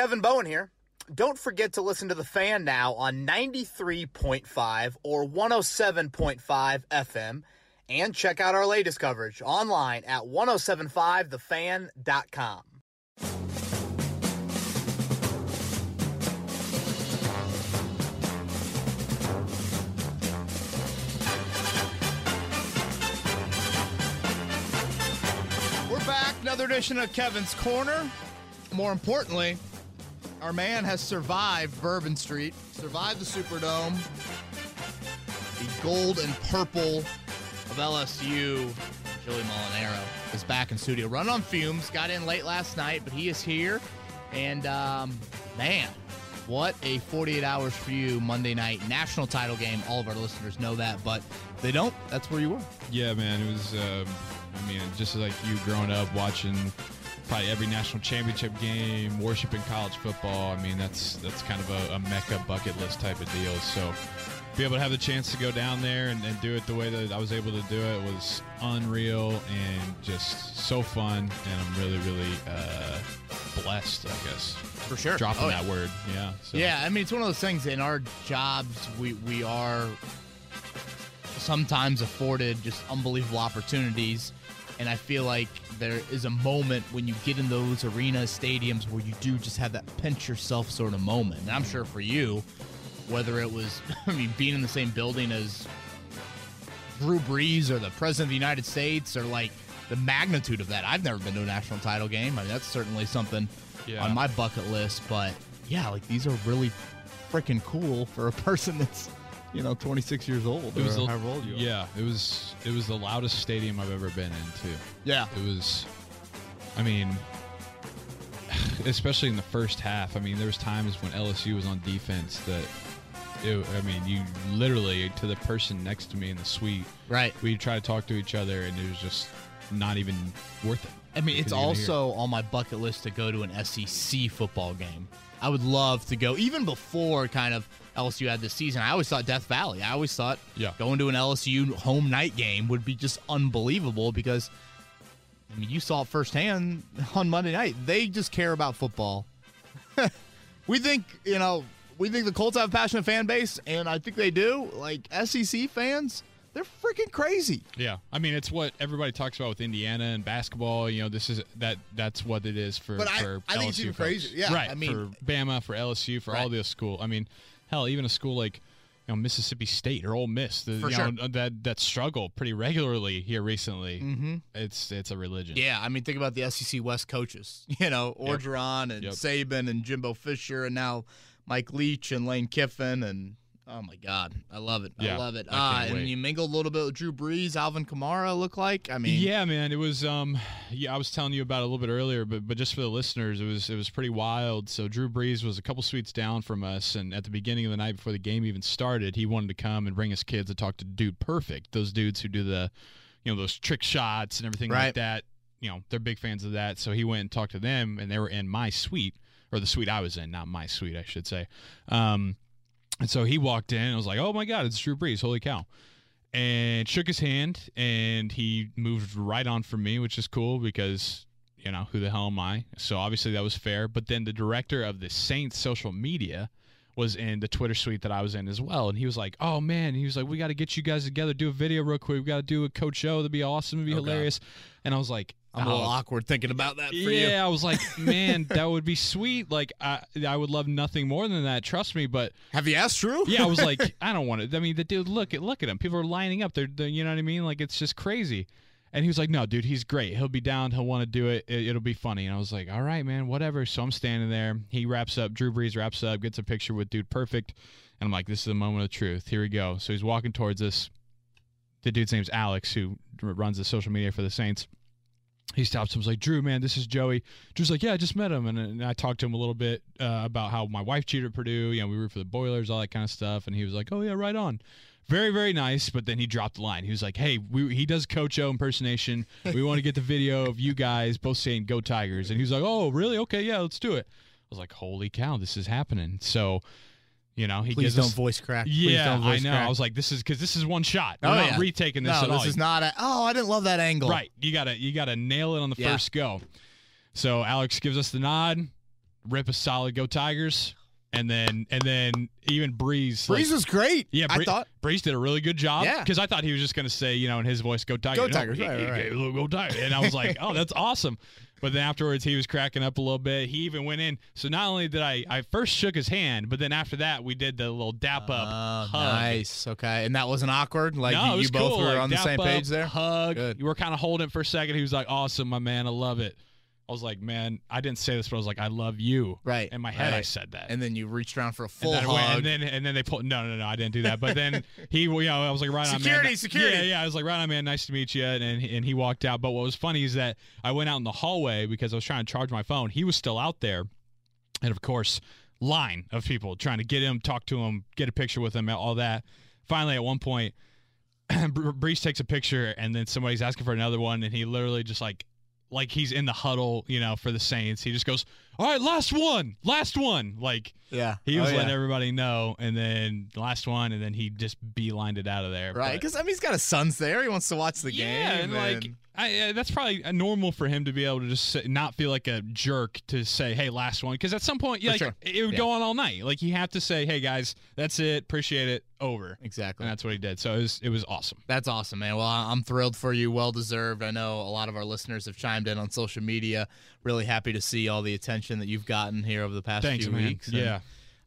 Kevin Bowen here. Don't forget to listen to The Fan now on 93.5 or 107.5 FM and check out our latest coverage online at 1075thefan.com. We're back. Another edition of Kevin's Corner. More importantly, our man has survived Bourbon Street, survived the Superdome, the gold and purple of LSU. Joey Molinaro is back in studio, run on fumes. Got in late last night, but he is here. And um, man, what a 48 hours for you Monday night national title game. All of our listeners know that, but they don't. That's where you were. Yeah, man. It was. Um, I mean, just like you growing up watching probably every national championship game, worshiping college football. I mean, that's that's kind of a, a mecca bucket list type of deal. So be able to have the chance to go down there and, and, do it the way that I was able to do it was unreal and just so fun. And I'm really, really uh, blessed, I guess. For sure. Dropping Oh, that yeah. word. Yeah. So. Yeah, I mean it's one of those things in our jobs we we are sometimes afforded just unbelievable opportunities and I feel like there is a moment when you get in those arenas, stadiums where you do just have that pinch yourself sort of moment. And I'm sure for you, whether it was I mean being in the same building as Drew Brees or the President of the United States or like the magnitude of that. I've never been to a national title game. I mean that's certainly something Yeah. on my bucket list. But yeah, like these are really freaking cool for a person that's you know 26 years old It was the, however old you are. yeah, it was it was the loudest stadium I've ever been in too. Yeah. It was, I mean, especially in the first half. I mean, there was times when LSU was on defense that, it, I mean, you literally to the person next to me in the suite, Right. we try to talk to each other, and it was just not even worth it. I mean, it's Because you're gonna hear also on my bucket list to go to an SEC football game. I would love to go, even before kind of LSU had this season. I always thought Death Valley. I always thought Yeah. going to an LSU home night game would be just unbelievable because, I mean, you saw it firsthand on Monday night. They just care about football. we think, you know, we think the Colts have a passionate fan base, and I think they do. Like SEC fans, they're freaking crazy. Yeah, I mean it's what everybody talks about with Indiana and basketball. You know, this is that that's what it is for. But I- for I think it's even crazier. Yeah, right. I mean- for Bama, for LSU, for all those school. I mean, hell, even a school like you know Mississippi State or Ole Miss, the, sure. know, that that struggle pretty regularly here recently. Mm-hmm. It's it's a religion. Yeah, I mean, think about the SEC West coaches. You know, Orgeron and Yep. Saban and Jimbo Fisher, and now Mike Leach and Lane Kiffin, and oh my God, I love it. I love it. I Uh, and you mingled a little bit with Drew Brees, Alvin Kamara. Look like, I mean, yeah, man, it was. Um, yeah, I was telling you about it a little bit earlier, but but just for the listeners, it was it was pretty wild. So Drew Brees was a couple suites down from us, and at the beginning of the night before the game even started, he wanted to come and bring his kids to talk to Dude Perfect, those dudes who do the, you know, those trick shots and everything Right. like that. You know, they're big fans of that. So he went and talked to them, and they were in my suite or the suite I was in, not my suite, I should say. Um, and so he walked in and was like, oh my God, it's Drew Brees. Holy cow. And shook his hand and he moved right on from me, which is cool because, you know, who the hell am I? So obviously that was fair. But then the director of the Saints social media was in the Twitter suite that I was in as well. And he was like, oh man, he was like, we got to get you guys together, do a video real quick. We got to do a coach show. That'd be awesome. It'd be Oh, God. And I was like, I'm a little "Oh, awkward thinking about that for yeah, you. I was like, man, that would be sweet. Like, I I would love nothing more than that. Trust me. But Have you asked Drew? yeah, I was like, I don't want it. I mean, the dude, look at look at him. People are lining up. They're, they're you know what I mean? Like, it's just crazy. And he was like, no, dude, he's great. He'll be down. He'll want to do it. it. It'll be funny. And I was like, all right, man, whatever. So I'm standing there. He wraps up. Drew Brees wraps up, gets a picture with Dude Perfect. And I'm like, this is the moment of truth. Here we go. So he's walking towards us. The dude's name's Alex, who runs the social media for the Saints he stops and was like, Drew, man, this is Joey. Drew's like, yeah, I just met him. And, and I talked to him a little bit uh, about how my wife cheated at Purdue. You know, we root for the Boilers, all that kind of stuff. And he was like, oh, yeah, right on. Very, very nice. But then he dropped the line. He was like, hey, we, he does Coach O impersonation. We want to get the video of you guys both saying, go Tigers. And he was like, oh, really? Okay, yeah, let's do it. I was like, holy cow, this is happening. So, you know, he Please gives don't us. voice crack. Please Yeah, don't I know. Crack. I was like, this is because this is one shot. Oh, We're Oh, not yeah. retaking this no, at all. this is not a. Oh, I didn't love that angle. Right. You gotta you gotta nail it on the Yeah. first go. So Alex gives us the nod. rip a solid "Go Tigers," and then and then even Brees. like- Brees was great. yeah, I thought. Brees did a really good job. Yeah. because I thought he was just going to say, you know, in his voice, "Go Tigers." Go No, Tigers, he- right, right, gave a little Go Tigers, and I was like, "Oh, that's awesome." But then afterwards, he was cracking up a little bit. He even went in. So not only did I, I first shook his hand, but then after that, we did the little dap up. Oh, hug. nice. Okay, and that wasn't awkward. Like no, you, you both cool. were like, on the same up, page there. Hug. Good. You were kind of holding it for a second. He was like, "Awesome, my man. I love it." I was like, "Man, I didn't say this, but I was like, I love you." Right. In my head, I said that. And then you reached around for a full and then, hug. and then and then they pulled. No, no, no, I didn't do that. But then he, you know, I was like, right on, Security, man. security. Yeah, yeah. I was like, right on, man. Nice to meet you. And and he, walked out. But what was funny is that I went out in the hallway because I was trying to charge my phone. He was still out there, and of course, line of people trying to get him, talk to him, get a picture with him, all that. Finally, at one point, Bre- Brees takes a picture, and then somebody's asking for another one, and he literally just like. Like he's in the huddle, you know, for the Saints. He just goes, "All right, last one, last one." Like yeah, he was Oh, letting yeah. everybody know, and then last one, and then he just beelined it out of there. right because I mean he's got his sons there. He wants to watch the yeah, game. and like I, uh, that's probably normal for him to be able to just not feel like a jerk to say, "Hey, last one," because at some point, yeah, like, sure. it would Yeah. go on all night. Like you have to say, "Hey, guys, that's it. Appreciate it. Over." exactly. And that's what he did. So it was it was awesome. That's awesome, man. Well, I'm thrilled for you. Well deserved. I know a lot of our listeners have chimed in on social media. Really happy to see all the attention that you've gotten here over the past Thanks, few man. weeks. And, Yeah.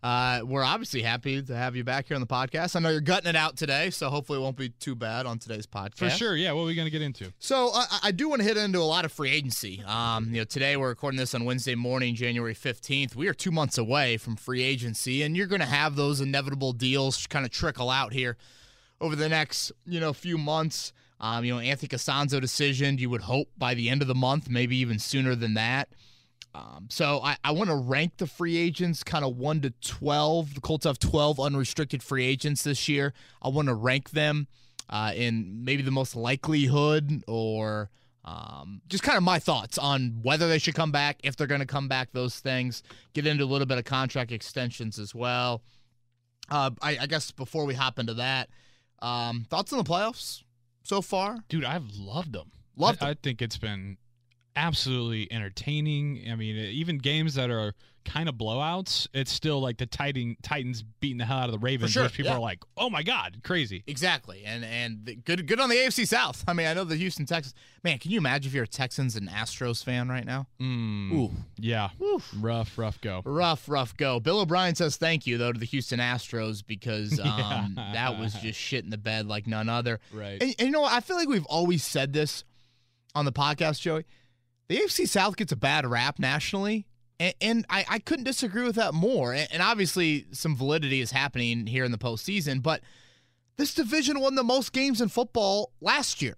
Uh, we're obviously happy to have you back here on the podcast. I know you're gutting it out today, so hopefully it won't be too bad on today's podcast. For sure. Yeah. What are we gonna get into? So I, I do want to hit into a lot of free agency. Um, you know, today we're recording this on Wednesday morning, January fifteenth. We are two months away from free agency, and you're going to have those inevitable deals kind of trickle out here over the next you know few months. Um, you know, Anthony Castonzo decision. You would hope by the end of the month, maybe even sooner than that. Um, so I, I want to rank the free agents kind of 1 to 12. The Colts have 12 unrestricted free agents this year. I want to rank them uh, in maybe the most likelihood or um, just kind of my thoughts on whether they should come back, if they're going to come back, those things. Get into a little bit of contract extensions as well. Uh, I, I guess before we hop into that, um, thoughts on the playoffs so far? Dude, I've loved them. Loved I, I think it's been absolutely entertaining. I mean, even games that are kind of blowouts, it's still like the Titan, Titans beating the hell out of the Ravens, sure, people yeah. are like, "Oh my god, crazy!" Exactly, and and the- good good on the AFC South. I mean, I know the Houston Texans. Man, can you imagine if you're a Texans and Astros fan right now? Mm, Ooh, yeah, rough, rough go. rough, rough go. Bill O'Brien says thank you though to the Houston Astros because um, Yeah. that was just shit in the bed like none other. Right. And, and you know what? I feel like we've always said this on the podcast, Joey. The AFC South gets a bad rap nationally, and, and I, I couldn't disagree with that more. And, and obviously, some validity is happening here in the postseason, but this division won the most games in football last year.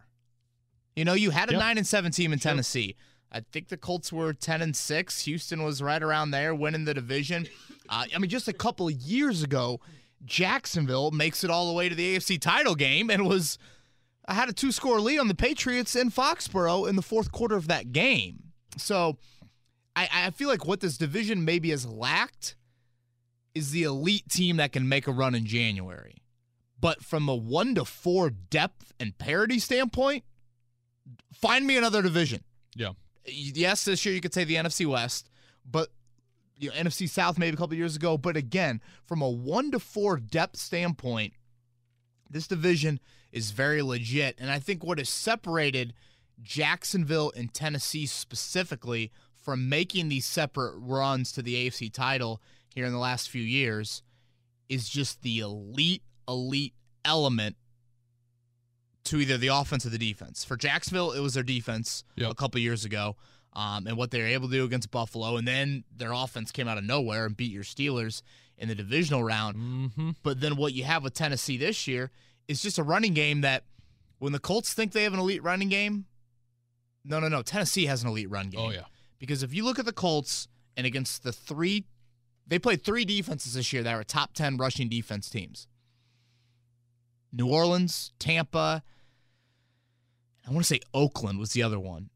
You know, you had a Yep. nine and seven team in Sure. Tennessee. I think the Colts were ten and six. Houston was right around there, winning the division. Uh, I mean, just a couple of years ago, Jacksonville makes it all the way to the AFC title game and was I had a two score lead on the Patriots in Foxborough in the fourth quarter of that game. So I, I feel like what this division maybe has lacked is the elite team that can make a run in January. But from a one to four depth and parity standpoint, find me another division. Yeah. Yes, this year you could say the NFC West, but you know, NFC South maybe a couple years ago. But again, from a one to four depth standpoint, this division is very legit. And I think what has separated Jacksonville and Tennessee specifically from making these separate runs to the AFC title here in the last few years is just the elite, elite element to either the offense or the defense. For Jacksonville, it was their defense Yep. a couple years ago. Um, and what they were able to do against Buffalo, and then their offense came out of nowhere and beat your Steelers in the divisional round. Mm-hmm. But then what you have with Tennessee this year is just a running game that when the Colts think they have an elite running game, no, no, no. Tennessee has an elite run oh, game. Oh yeah. Because if you look at the Colts and against the three, they played three defenses this year that were top 10 rushing defense teams New Orleans, Tampa, I want to say Oakland was the other one.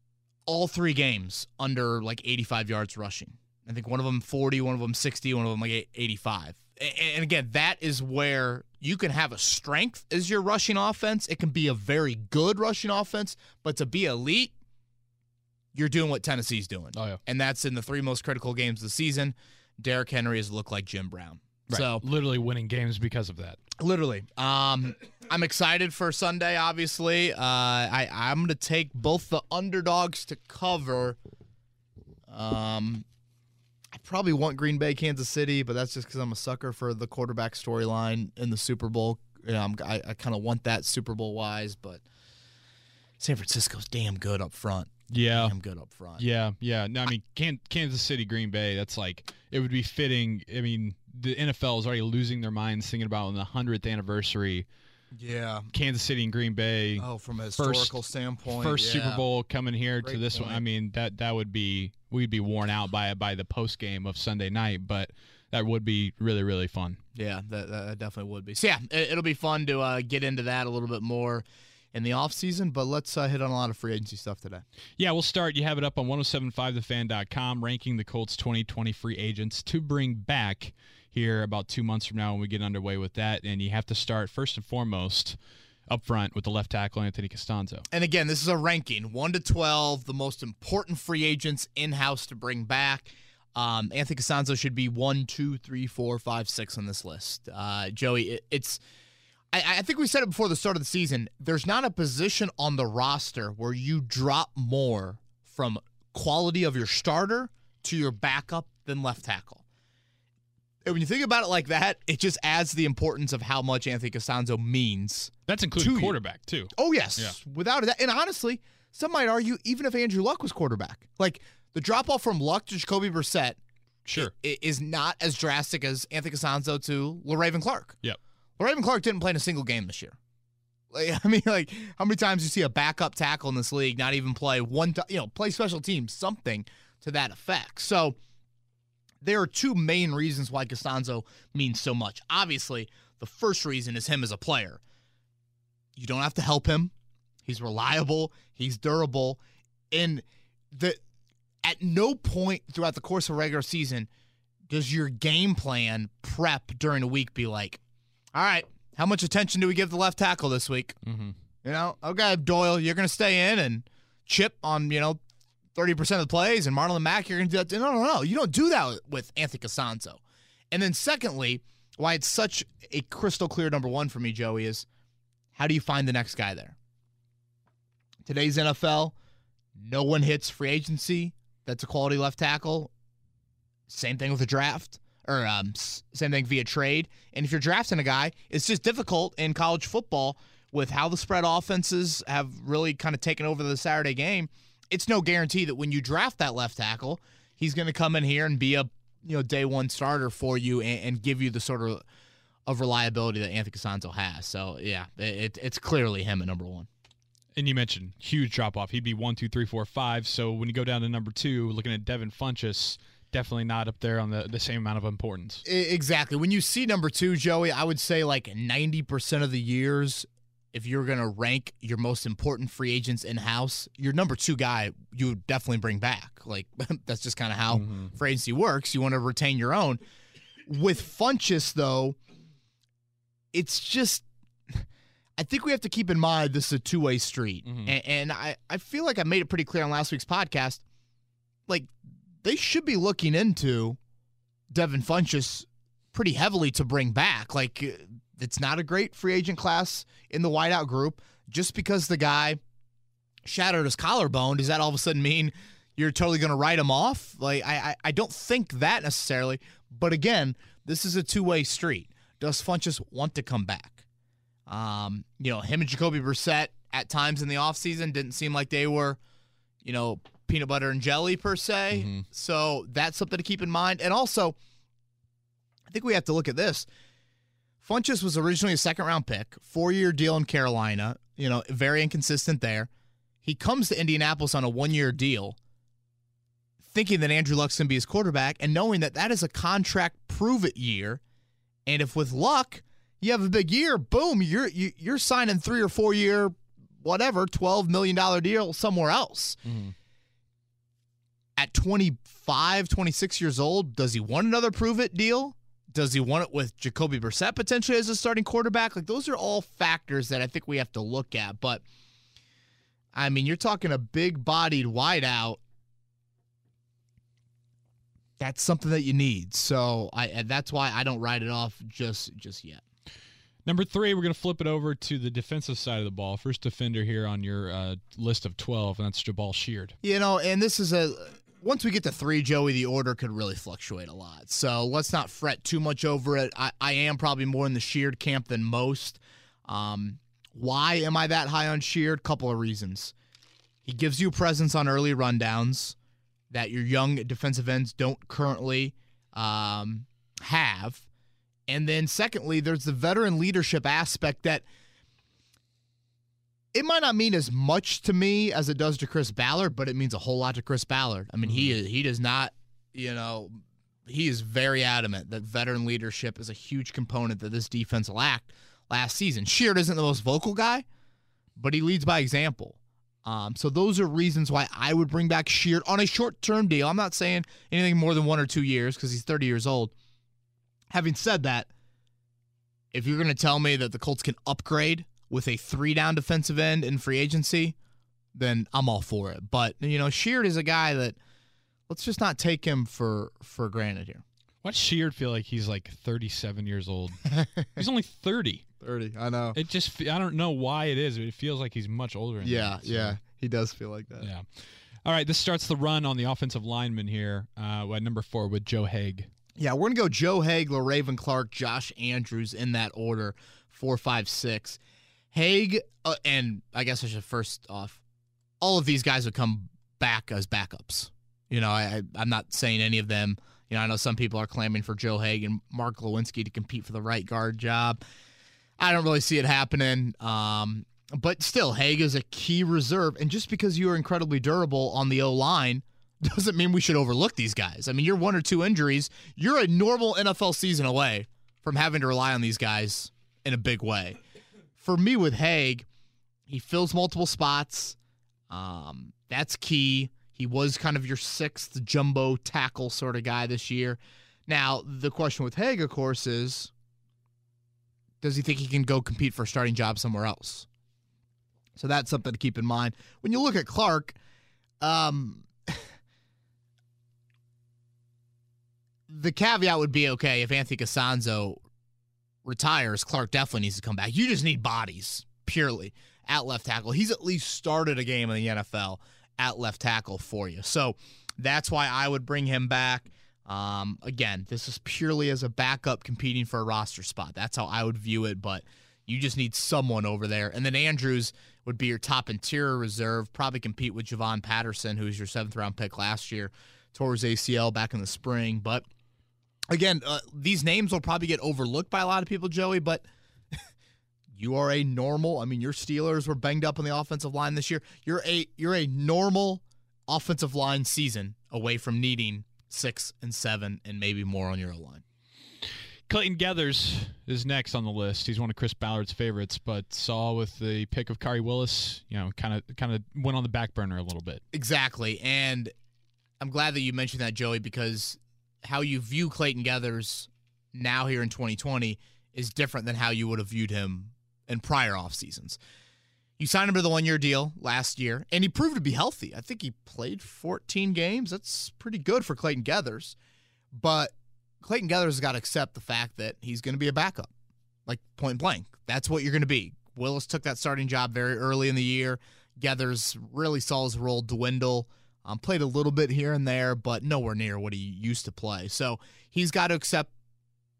All three games under like 85 yards rushing. I think one of them 40, one of them 60, one of them like 85. And again, that is where you can have a strength as your rushing offense. It can be a very good rushing offense, but to be elite, you're doing what Tennessee's doing. Oh, yeah. And that's in the three most critical games of the season. Derrick Henry has looked like Jim Brown. Right. So literally winning games because of that. literally, um, I'm excited for Sunday. Obviously, uh, I I'm going to take both the underdogs to cover. Um, probably want Green Bay, Kansas City, but that's just because I'm a sucker for the quarterback storyline in the Super Bowl. You know, I'm, I, I kind of want that Super Bowl wise, but San Francisco's damn good up front. Yeah. Damn good up front. Yeah, yeah. No, I mean, Can- Kansas City, Green Bay. That's like it would be fitting. I mean, the NFL is already losing their minds thinking about on the hundredth anniversary, Yeah. Kansas City and Green Bay, Oh, from a First- historical standpoint, first yeah. Super Bowl coming here Great to this one. I mean, that that would be we'd be worn out by by the post game of Sunday night, but that would be really really fun. Yeah, that, that definitely would be. So yeah, it, it'll be fun to uh, get into that a little bit more in the off season. But let's uh, hit on a lot of free agency stuff today. Yeah, we'll start. You have it up on 1075thefan.com, ranking the Colts 2020 free agents to bring back here about two months from now when we get underway with that. And you have to start first and foremost up front with the left tackle, Anthony Castonzo. And again, this is a ranking one to twelve, the most important free agents in house to bring back. Um, Anthony Castonzo should be one, two, three, four, five, six on this list. Uh, Joey, it, it's. I, I think we said it before the start of the season. There's not a position on the roster where you drop more from quality of your starter to your backup than left tackle. And when you think about it like that, it just adds the importance of how much Anthony Castonzo means That's including To you. quarterback, too. Oh yes, Yeah. without doubt. And honestly, some might argue even if Andrew Luck was quarterback, like the drop off from Luck to Jacoby Brissett Sure. is not as drastic as Anthony Castonzo to Le'Raven Clark. Yep. Le'Raven Clark didn't play in a single game this year. Like, I mean, like how many times you see a backup tackle in this league not even play one, ti- you know, play special teams, something to that effect. So there are two main reasons why Castonzo means so much. Obviously, the first reason is him as a player. You don't have to help him. He's reliable. He's durable, and the at no point throughout the course of a regular season does your game plan prep during a week be like, all right, how much attention do we give the left tackle this week? Mm-hmm. You know, okay, Doyle, you're going to stay in and chip on, you know, 30% of the plays, and Marlon Mack, you're going to do that. No, no, no. You don't do that with Anthony Castonzo. And then, secondly, why it's such a crystal clear number one for me, Joey, is how do you find the next guy there? Today's NFL, no one hits free agency. That's a quality left tackle. Same thing with the draft, or um, same thing via trade. And if you're drafting a guy, it's just difficult in college football with how the spread offenses have really kind of taken over the Saturday game. It's no guarantee that when you draft that left tackle, he's going to come in here and be a you know day one starter for you and, and give you the sort of of reliability that Anthony Castonzo has. So yeah, it, it's clearly him at number one. And you mentioned huge drop off. He'd be one, two, three, four, five. So when you go down to number two, looking at Devin Funchess, definitely not up there on the, the same amount of importance. Exactly. When you see number two, Joey, I would say like 90% of the years, if you're going to rank your most important free agents in house, your number two guy, you would definitely bring back. Like, that's just kind of how free agency works. You want to retain your own. With Funchess, though, it's just. I think we have to keep in mind this is a two way street. Mhm. And, and I, I feel like I made it pretty clear on last week's podcast. Like, they should be looking into Devin Funchess pretty heavily to bring back. Like, it's not a great free agent class in the wideout group. Just because the guy shattered his collarbone, does that all of a sudden mean you're totally going to write him off? Like, I, I, I don't think that necessarily. But again, this is a two way street. Does Funchess want to come back? Um, you know, him and Jacoby Brissett at times in the offseason didn't seem like they were, you know, peanut butter and jelly per se. Mhm. So that's something to keep in mind. And also, I think we have to look at this. Funchess was originally a second round pick, four year deal in Carolina, you know, very inconsistent there. He comes to Indianapolis on a one year deal, thinking that Andrew Luck's going to be his quarterback, and knowing that that is a contract prove it year. And if with luck, you have a big year, boom, you're you, you're signing three or four year, whatever, $12 million deal somewhere else mm-hmm. at 25, 26 years old, does he want another prove it deal? Does he want it with Jacoby Brissett potentially as a starting quarterback? Like those are all factors that I think we have to look at. But I mean, you're talking a big bodied wideout. That's something that you need. So I and that's why I don't write it off just just yet. Number three, we're going to flip it over to the defensive side of the ball. First defender here on your uh, list of 12, and that's Jabaal Sheard. You know, and this is a once we get to three, Joey, the order could really fluctuate a lot. So let's not fret too much over it. I, I am probably more in the Sheard camp than most. Um, why am I that high on Sheard? Couple of reasons. He gives you presence on early rundowns that your young defensive ends don't currently um, have. And then, secondly, there's the veteran leadership aspect that it might not mean as much to me as it does to Chris Ballard, but it means a whole lot to Chris Ballard. I mean, he he does not, you know, he is very adamant that veteran leadership is a huge component that this defense lacked last season. Sheard isn't the most vocal guy, but he leads by example. Um, so those are reasons why I would bring back Sheard on a short-term deal. I'm not saying anything more than one or two years because he's 30 years old. Having said that, if you're going to tell me that the Colts can upgrade with a three-down defensive end in free agency, then I'm all for it. But you know, Sheard is a guy that let's just not take him for for granted here. Why does Sheard feel like he's like 37 years old? he's only 30. 30, I know. It just I don't know why it is, but it feels like he's much older. Than Yeah, that, so, yeah, he does feel like that. yeah. All right, this starts the run on the offensive lineman here uh, at number four with Joe Haeg. Yeah, we're gonna go Joe Haeg, Raven Clark, Josh Andrews in that order, four, five, six. Haeg, uh, and I guess I should first off, all of these guys would come back as backups. You know, I, I'm not saying any of them. You know, I know some people are clamoring for Joe Haeg and Mark Glowinski to compete for the right guard job. I don't really see it happening. Um, but still, Haeg is a key reserve, and just because you are incredibly durable on the O line doesn't mean we should overlook these guys. I mean, you're one or two injuries, you're a normal NFL season away from having to rely on these guys in a big way. For me, with Haeg, he fills multiple spots. Um, that's key. He was kind of your sixth jumbo tackle sort of guy this year. Now, the question with Haeg, of course, is does he think he can go compete for a starting job somewhere else? So that's something to keep in mind. When you look at Clark, um, the caveat would be okay if Anthony Castonzo retires, Clark definitely needs to come back. You just need bodies purely at left tackle. He's at least started a game in the NFL at left tackle for you. So that's why I would bring him back. Um, again, this is purely as a backup competing for a roster spot. That's how I would view it, but you just need someone over there. And then Andrews would be your top interior reserve, probably compete with Javon Patterson, who was your seventh round pick last year, towards ACL back in the spring. But again, uh, these names will probably get overlooked by a lot of people, Joey, but you are a normal. I mean, your Steelers were banged up on the offensive line this year. You're a you're a normal offensive line season away from needing six and seven and maybe more on your line. Clayton Geathers is next on the list. He's one of Chris Ballard's favorites, but saw with the pick of Khari Willis, you know, kind of kind of went on the back burner a little bit. Exactly. And I'm glad that you mentioned that, Joey, because how you view Clayton Geathers now here in 2020 is different than how you would have viewed him in prior off seasons. You signed him to the one year deal last year, and he proved to be healthy. I think he played 14 games. That's pretty good for Clayton Geathers. But Clayton Geathers has got to accept the fact that he's going to be a backup, like point blank. That's what you're going to be. Willis took that starting job very early in the year. Geathers really saw his role dwindle. Um, played a little bit here and there, but nowhere near what he used to play. So he's got to accept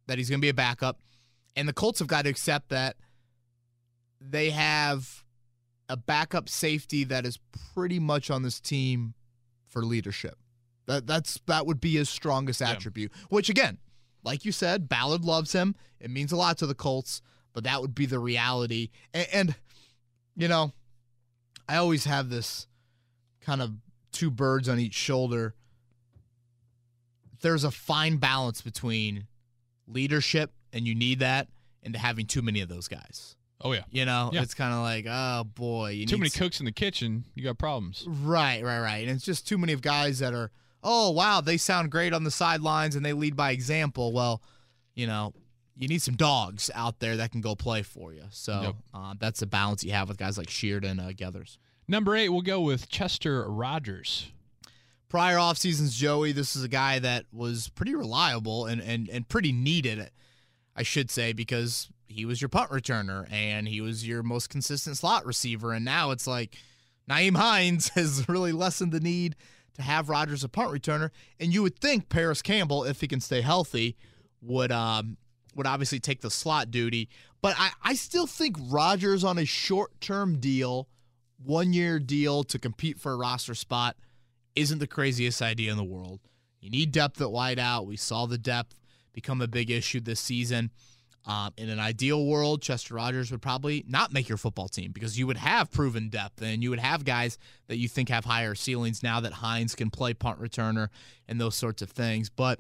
that he's going to be a backup. And the Colts have got to accept that they have a backup safety that is pretty much on this team for leadership. That that's that would be his strongest attribute. Which again, like you said, Ballard loves him. It means a lot to the Colts, but that would be the reality. And, and you know, I always have this kind of two birds on each shoulder. There's a fine balance between leadership, and you need that, and having too many of those guys. Oh yeah, You know, Yeah. it's kind of like, oh boy, you too many cooks in the kitchen, you got problems. Right, right, right. And it's just too many of guys that are, oh wow, they sound great on the sidelines and they lead by example. Well, you know, you need some dogs out there that can go play for you. So Yep. uh, that's the balance you have with guys like Sheard and uh, Geathers. Number eight, we'll go with Chester Rogers. Prior off seasons, Joey, this is a guy that was pretty reliable and, and, and pretty needed, I should say, because he was your punt returner and he was your most consistent slot receiver. And now it's like Nyheim Hines has really lessened the need to have Rogers a punt returner. And you would think Parris Campbell, if he can stay healthy, would um, would obviously take the slot duty. But I, I still think Rogers on a short term deal, one year deal to compete for a roster spot isn't the craziest idea in the world. You need depth at wideout. We saw the depth become a big issue this season. Um, in an ideal world, Chester Rogers would probably not make your football team because you would have proven depth and you would have guys that you think have higher ceilings now that Hines can play punt returner and those sorts of things. But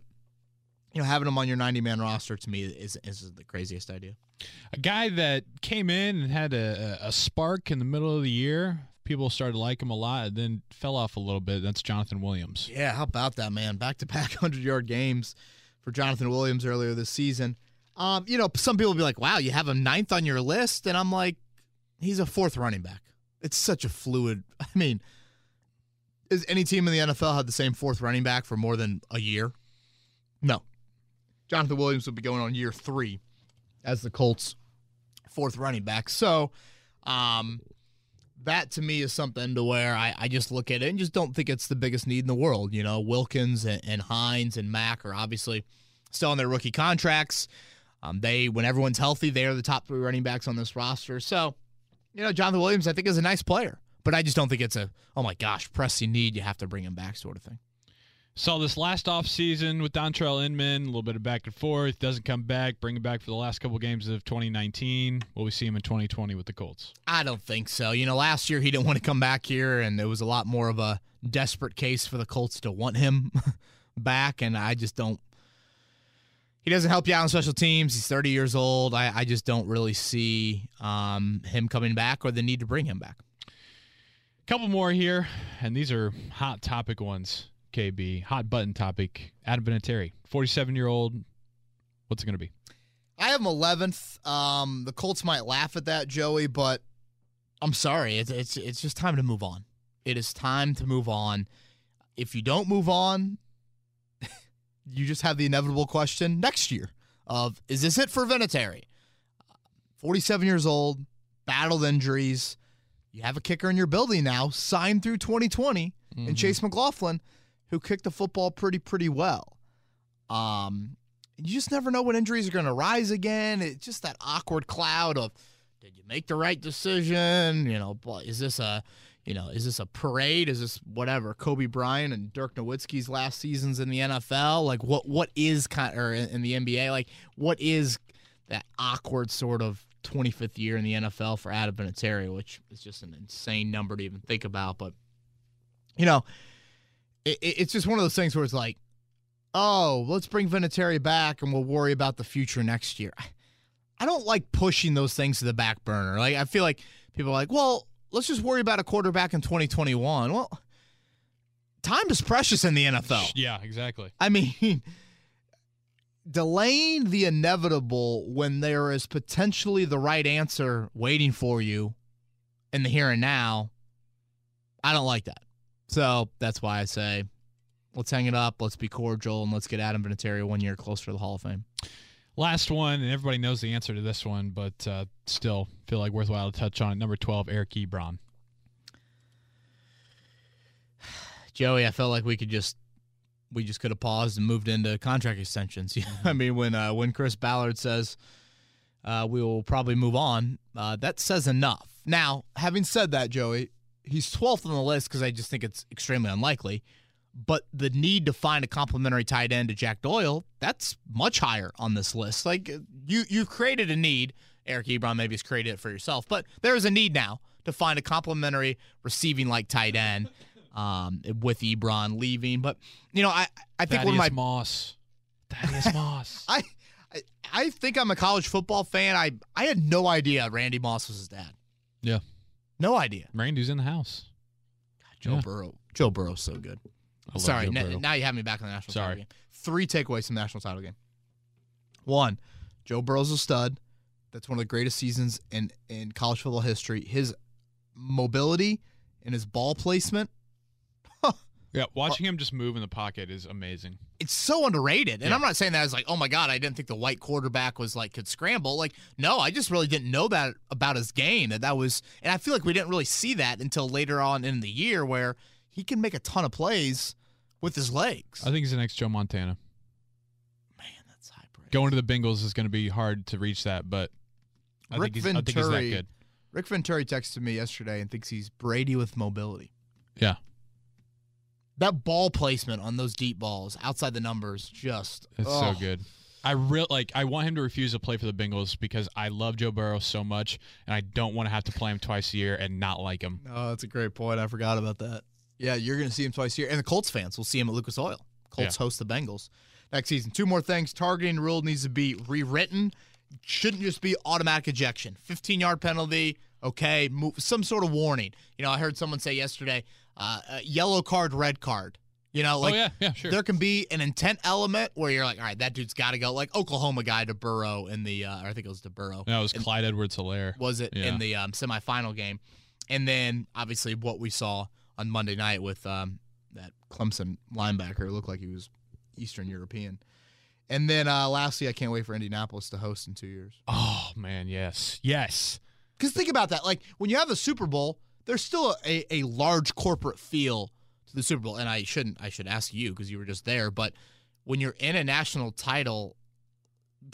you know, having him on your 90 man roster to me is, is the craziest idea. A guy that came in and had a, a spark in the middle of the year. People started to like him a lot, and then fell off a little bit. That's Jonathan Williams. Yeah, how about that, man? Back to back 100 yard games for Jonathan Williams earlier this season. Um, you know, some people will be like, wow, you have him ninth on your list. And I'm like, he's a fourth running back. It's such a fluid. I mean, is any team in the NFL had the same fourth running back for more than a year? No. Jonathan Williams will be going on year three as the Colts' fourth running back. So, um, that to me is something to where I, I just look at it and just don't think it's the biggest need in the world. You know, Wilkins and, and Hines and Mack are obviously still on their rookie contracts. Um, they, when everyone's healthy, they are the top three running backs on this roster. So, you know, Jonathan Williams, I think, is a nice player, but I just don't think it's a, oh my gosh, pressing need, you have to bring him back sort of thing. Saw this last offseason with Dontrelle Inman, a little bit of back and forth. Doesn't come back, bring him back for the last couple games of 2019. Will we see him in 2020 with the Colts? I don't think so. You know, last year he didn't want to come back here, and it was a lot more of a desperate case for the Colts to want him back, and I just don't he doesn't help you out on special teams. He's 30 years old. I, I just don't really see um, him coming back or the need to bring him back. Couple more here, and these are hot topic ones. KB, hot button topic. Adam Vinatieri, 47 year old. What's it going to be? I have him 11th. Um, the Colts might laugh at that, Joey, but I'm sorry. It's, it's it's just time to move on. It is time to move on. If you don't move on, you just have the inevitable question next year of is this it for Vinatieri? 47 years old, battled injuries. You have a kicker in your building now, signed through 2020, mm-hmm. and Chase McLaughlin, who kicked the football pretty, pretty well. Um, you just never know when injuries are going to rise again. It's just that awkward cloud of, did you make the right decision? You know, is this a you know, is this a parade? Is this whatever Kobe Bryant and Dirk Nowitzki's last seasons in the NFL? Like what what is kind or in, the NBA? Like what is that awkward sort of 25th year in the NFL for Adam Vinatieri, which is just an insane number to even think about. But you know, it, it's just one of those things where it's like, oh, let's bring Vinatieri back and we'll worry about the future next year. I don't like pushing those things to the back burner. Like I feel like people are like, well, let's just worry about a quarterback in 2021. Well, time is precious in the NFL. Yeah, exactly. I mean, delaying the inevitable when there is potentially the right answer waiting for you in the here and now, I don't like that. So that's why I say let's hang it up, let's be cordial, and let's get Adam Vinatieri one year closer to the Hall of Fame. Last one, and everybody knows the answer to this one, but uh, still feel like worthwhile to touch on it. Number 12, Eric Ebron. Joey, I felt like we could just we just could have paused and moved into contract extensions. I mean, when uh, when Chris Ballard says uh, we will probably move on, uh, that says enough. Now, having said that, Joey, he's 12th on the list because I just think it's extremely unlikely. But the need to find a complementary tight end to Jack Doyle, that's much higher on this list. Like you you've created a need. Eric Ebron maybe has created it for yourself, but there is a need now to find a complementary receiving like tight end um, with Ebron leaving. But you know, I I think Thaddeus one of my Moss. Thaddeus Moss. I, I I think I'm a college football fan. I I had no idea Randy Moss was his dad. Yeah. No idea. Randy's in the house. God, Joe yeah. Burrow. Joe Burrow's so good. Sorry, n- now you have me back on the national Sorry. title game. Three takeaways from the national title game. One, Joe Burrow's a stud. That's one of the greatest seasons in in college football history. His mobility and his ball placement. Yeah, watching him just move in the pocket is amazing. It's so underrated. And Yeah. I'm not saying that as like, oh my God, I didn't think the white quarterback was like could scramble. Like, no, I just really didn't know that about his game. That that was and I feel like we didn't really see that until later on in the year where he can make a ton of plays with his legs. I think he's the next Joe Montana. Man, that's high praise. Going to the Bengals is going to be hard to reach that, but I Rick think he's, I think he's that good. Rick Venturi texted me yesterday and thinks he's Brady with mobility. Yeah, That ball placement on those deep balls outside the numbers just it's oh. so good. I real like. I want him to refuse to play for the Bengals because I love Joe Burrow so much, and I don't want to have to play him twice a year and not like him. Oh, that's a great point. I forgot about that. Yeah, you're going to see him twice a year. And the Colts fans will see him at Lucas Oil. Colts host the Bengals next season. Two more things. Targeting rule needs to be rewritten. Shouldn't just be automatic ejection. 15 yard penalty. Okay, move, some sort of warning. You know, I heard someone say yesterday, uh, uh, yellow card, red card. You know, like oh yeah, yeah, sure. there can be an intent element where you're like, all right, that dude's got to go. Like Oklahoma guy to Burrow in the, uh, or I think it was to Burrow That was Clyde Edwards Helaire. was it Yeah. in the um, semifinal game, and then obviously what we saw on Monday night with um, that Clemson linebacker looked like he was Eastern European, and then uh, lastly, I can't wait for Indianapolis to host in two years. Oh man, yes, yes. Because think about that, like when you have the Super Bowl, there's still a, a large corporate feel to the Super Bowl, and I shouldn't I should ask you because you were just there, but when you're in a national title,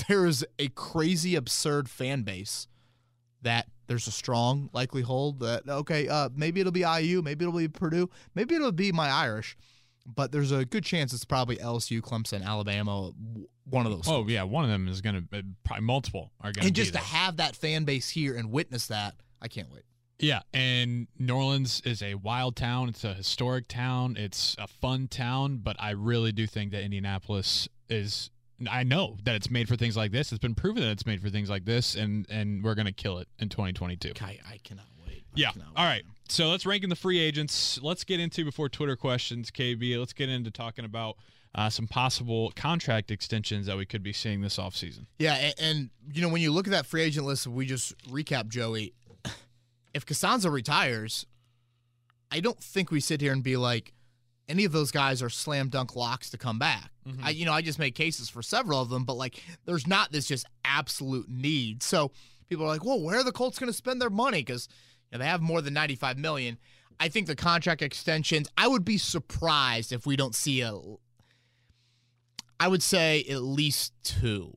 there's a crazy absurd fan base that there's a strong likelihood that okay, uh, maybe it'll be IU, maybe it'll be Purdue, maybe it'll be my Irish, but there's a good chance it's probably LSU, Clemson, Alabama, one of those. Oh yeah, one of them is gonna uh, probably multiple are gonna and be just to have that fan base here and witness that, I can't wait. Yeah, and New Orleans is a wild town. It's a historic town. It's a fun town, but I really do think that Indianapolis is. I know that it's made for things like this. It's been proven that it's made for things like this, and and we're gonna kill it in 2022. I, I cannot wait. I Yeah. cannot All wait. right. So let's rank in the free agents. Let's get into before Twitter questions, KB. Let's get into talking about uh, some possible contract extensions that we could be seeing this offseason. Yeah, and, and you know when you look at that free agent list, we just recap Joey. If Castonzo retires, I don't think we sit here and be like, any of those guys are slam dunk locks to come back. Mm-hmm. I, you know, I just made cases for several of them, but like, there's not this just absolute need. So people are like, well, where are the Colts going to spend their money? Because you know, they have more than 95 million. I think the contract extensions. I would be surprised if we don't see a. I would say at least two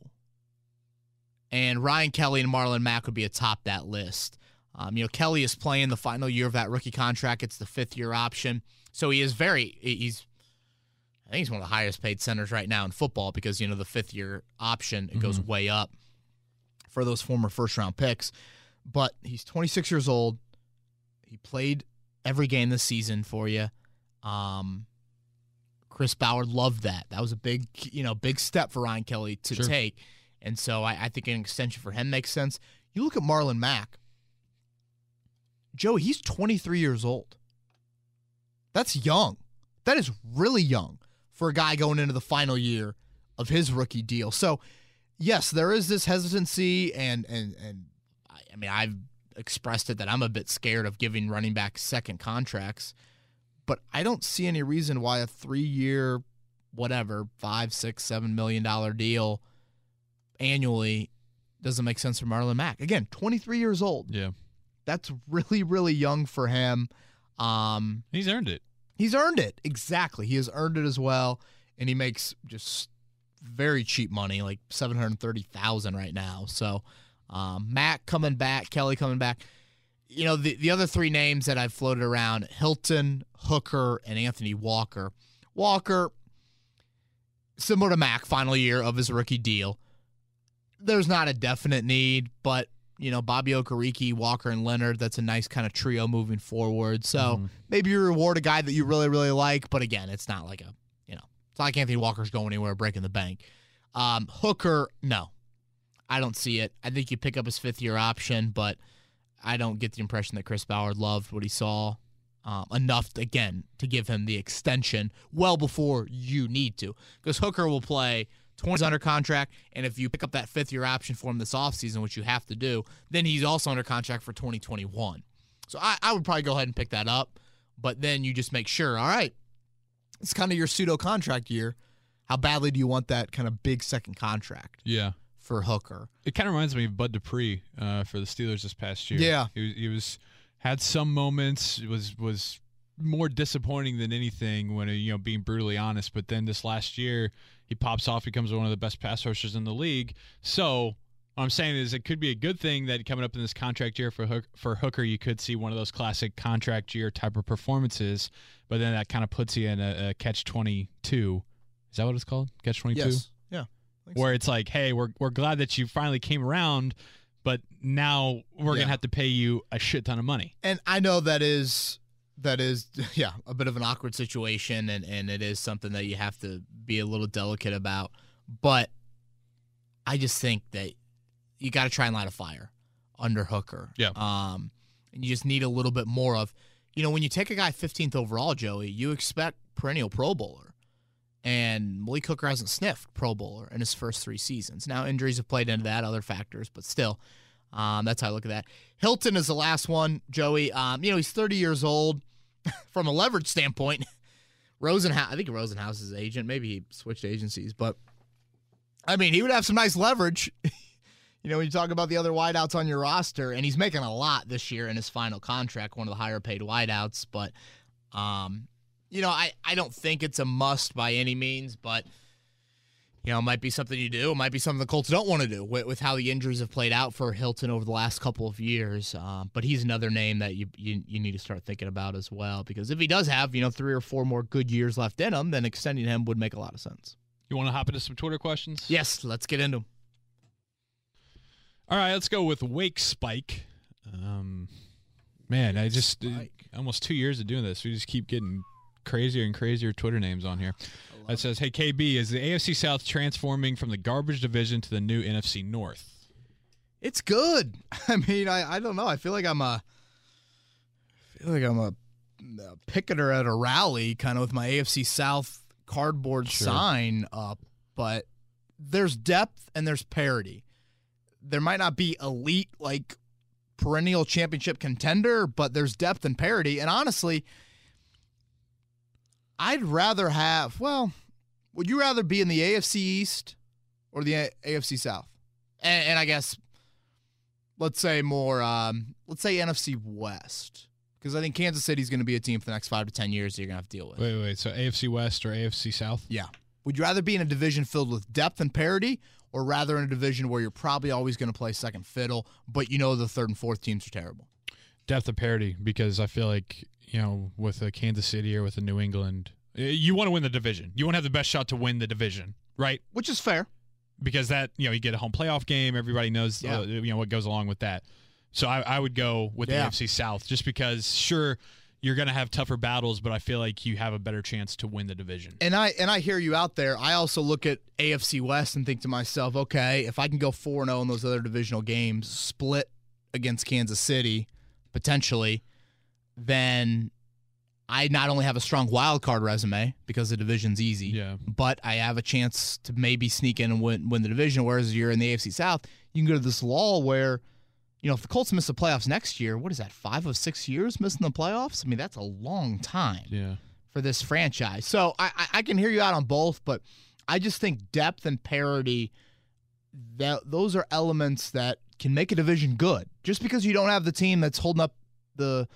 and Ryan Kelly and Marlon Mack would be atop that list. Um, you know, Kelly is playing the final year of that rookie contract. It's the fifth year option, so he is very he's. I think he's one of the highest paid centers right now in football because you know the fifth year option it goes way up for those former first round picks. But he's 26 years old. He played every game this season for you. Um, Chris Ballard loved that. That was a big, you know, big step for Ryan Kelly to Sure. take. And so I, I think an extension for him makes sense. You look at Marlon Mack. Joe, he's 23 years old. That's young. That is really young for a guy going into the final year of his rookie deal. So, yes, there is this hesitancy, and and and I, mean, I've expressed it that I'm a bit scared of giving running back second contracts, but I don't see any reason why a three-year, whatever, five, six, seven million dollar deal annually doesn't make sense for Marlon Mack. Again, 23 years old. Yeah. That's really, really young for him. Um, He's earned it. He's earned it. Exactly. He has earned it as well. And he makes just very cheap money, like seven hundred thirty thousand right now. So um, Mack coming back, Kelly coming back. You know, the, the other three names that I've floated around Hilton, Hooker, and Anthony Walker. Walker, similar to Mack, final year of his rookie deal. There's not a definite need, but you know, Bobby Okereke, Walker, and Leonard, that's a nice kind of trio moving forward. So maybe you reward a guy that you really, really like, but again, it's not like a, you know, it's not like Anthony Walker's going anywhere breaking the bank. Um, Hooker, no. I don't see it. I think you pick up his fifth year option, but I don't get the impression that Chris Ballard loved what he saw um, enough, again, to give him the extension well before you need to. Because Hooker will play 20 under contract, and if you pick up that fifth year option for him this offseason, which you have to do, then he's also under contract for 2021. So I, I would probably go ahead and pick that up. But then you just make sure, all right, it's kind of your pseudo contract year. How badly do you want that kind of big second contract Yeah. for Hooker? It kind of reminds me of Bud Dupree uh, for the Steelers this past year. Yeah. he was, he was had some moments. Was was more disappointing than anything when you know being brutally honest. But then this last year, he pops off, becomes one of the best pass rushers in the league. So what I'm saying is, it could be a good thing that coming up in this contract year for Hook, for Hooker, you could see one of those classic contract year type of performances. But then that kind of puts you in a, a catch twenty two. Is that what it's called? Catch twenty two Yes. Yeah. where it's like, hey, we're we're glad that you finally came around, but now we're Yeah. gonna have to pay you a shit ton of money. And I know that is that is yeah a bit of an awkward situation, and and it is something that you have to be a little delicate about. But I just think that you got to try and light a fire under Hooker. Yeah. Um, and you just need a little bit more of, you know, when you take a guy 15th overall, Joey, you expect perennial Pro Bowler. And Malik Hooker hasn't sniffed Pro Bowler in his first three seasons. Now, injuries have played into that, other factors, but still, um, that's how I look at that. Hilton is the last one, Joey. Um, you know, he's 30 years old. From a leverage standpoint, Rosenhaus, I think Rosenhaus is agent. Maybe he switched agencies, but I mean, he would have some nice leverage. you know, when you talk about the other wideouts on your roster, and he's making a lot this year in his final contract, one of the higher paid wideouts. But, um, you know, I, I don't think it's a must by any means, but you know, it might be something you do. It might be something the Colts don't want to do with, with how the injuries have played out for Hilton over the last couple of years. Um, but he's another name that you, you you need to start thinking about as well because if he does have you know three or four more good years left in him, then extending him would make a lot of sense. You want to hop into some Twitter questions? Yes, let's get into him. All right, let's go with Wake Spike. Um, man, I just Spike. almost two years of doing this. We just keep getting crazier and crazier Twitter names on here. That says, "Hey KB, is the AFC South transforming from the garbage division to the new NFC North?" It's good. I mean, I, I don't know. I feel like I'm a I feel like I'm a, a picketer at a rally, kind of with my AFC South cardboard Sure. sign up. But there's depth and there's parity. There might not be elite like perennial championship contender, but there's depth and parity. And honestly, I'd rather have. Well, would you rather be in the AFC East or the A- AFC South? And, and I guess let's say more um, let's say NFC West because I think Kansas City's going to be a team for the next five to ten years that you're going to have to deal with. Wait, wait. So AFC West or AFC South? Yeah. Would you rather be in a division filled with depth and parity, or rather in a division where you're probably always going to play second fiddle, but you know the third and fourth teams are terrible? depth of parity because I feel like you know with a Kansas City or with a New England, eh, you want to win the division. You want to have the best shot to win the division, right? Which is fair. Because that you know you get a home playoff game. Everybody knows Yeah. uh, you know what goes along with that. So I, I would go with Yeah. the AFC South just because sure you're going to have tougher battles, but I feel like you have a better chance to win the division. And I and I hear you out there. I also look at AFC West and think to myself, okay, if I can go 4 0 in those other divisional games, split against Kansas City, potentially, then I not only have a strong wild card resume because the division's easy, Yeah. but I have a chance to maybe sneak in and win, win the division. Whereas you're in the AFC South, you can go to this lull where, you know, if the Colts miss the playoffs next year, what is that, five of six years missing the playoffs? I mean, that's a long time Yeah. for this franchise. So I, I, I can hear you out on both, but I just think depth and parity, that those are elements that can make a division good. Just because you don't have the team that's holding up the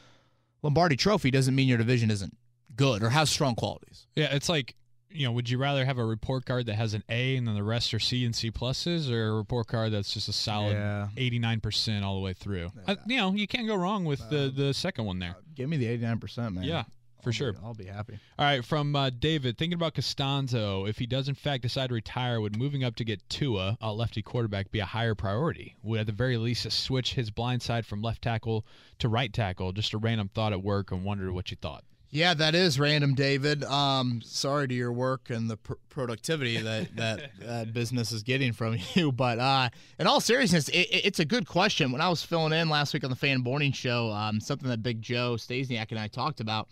Lombardi Trophy doesn't mean your division isn't good or has strong qualities. Yeah, it's like you know, would you rather have a report card that has an A and then the rest are C and C pluses, or a report card that's just a solid eighty nine percent all the way through? Uh, you know, you can't go wrong with the the second one there. Give me the 89%, man. Yeah, for I'll sure. be- I'll be happy. All right, from uh, David, thinking about Castonzo, if he does in fact decide to retire, would moving up to get Tua, a lefty quarterback, be a higher priority? Would at the very least switch his blind side from left tackle to right tackle? Just a random thought at work and wondered what you thought. Yeah, that is random, David. Um, sorry to your work and the pr- productivity that that that business is getting from you. But uh, in all seriousness, it, it- it's a good question. When I was filling in last week on the Fan Morning Show, um, something that Big Joe Stasiak and I talked about.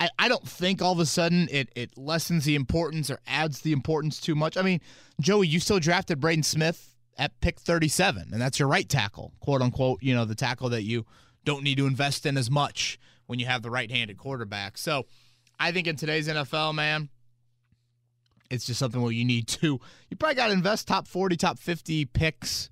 I, I don't think all of a sudden it, it lessens the importance or adds the importance too much. I mean, Joey, you still drafted Braden Smith at pick 37, and that's your right tackle, quote unquote, you know, the tackle that you don't need to invest in as much when you have the right-handed quarterback. So, I think in today's NFL, man, it's just something where you need to. You probably got to invest top 40, top 50 picks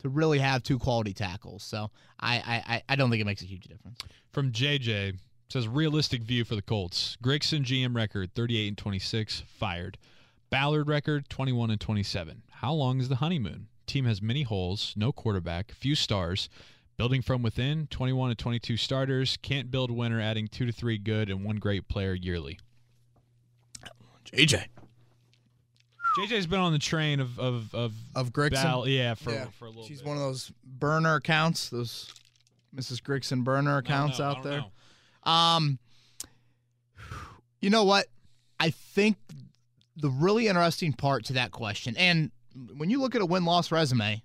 to really have two quality tackles. So I, I, I don't think it makes a huge difference. From JJ says realistic view for the Colts. Grigson GM record 38 and 26 fired. Ballard record 21 and 27. How long is the honeymoon? Team has many holes, no quarterback, few stars. Building from within, 21 to 22 starters. Can't build winner, adding two to three good and one great player yearly. JJ. JJ's been on the train of of of, Of Grigson? Yeah, for Yeah. for a little She's bit. one of those burner accounts, those Mrs. Grigson burner accounts out there. know. Um, you know what? I think the really interesting part to that question, and when you look at a win loss resume,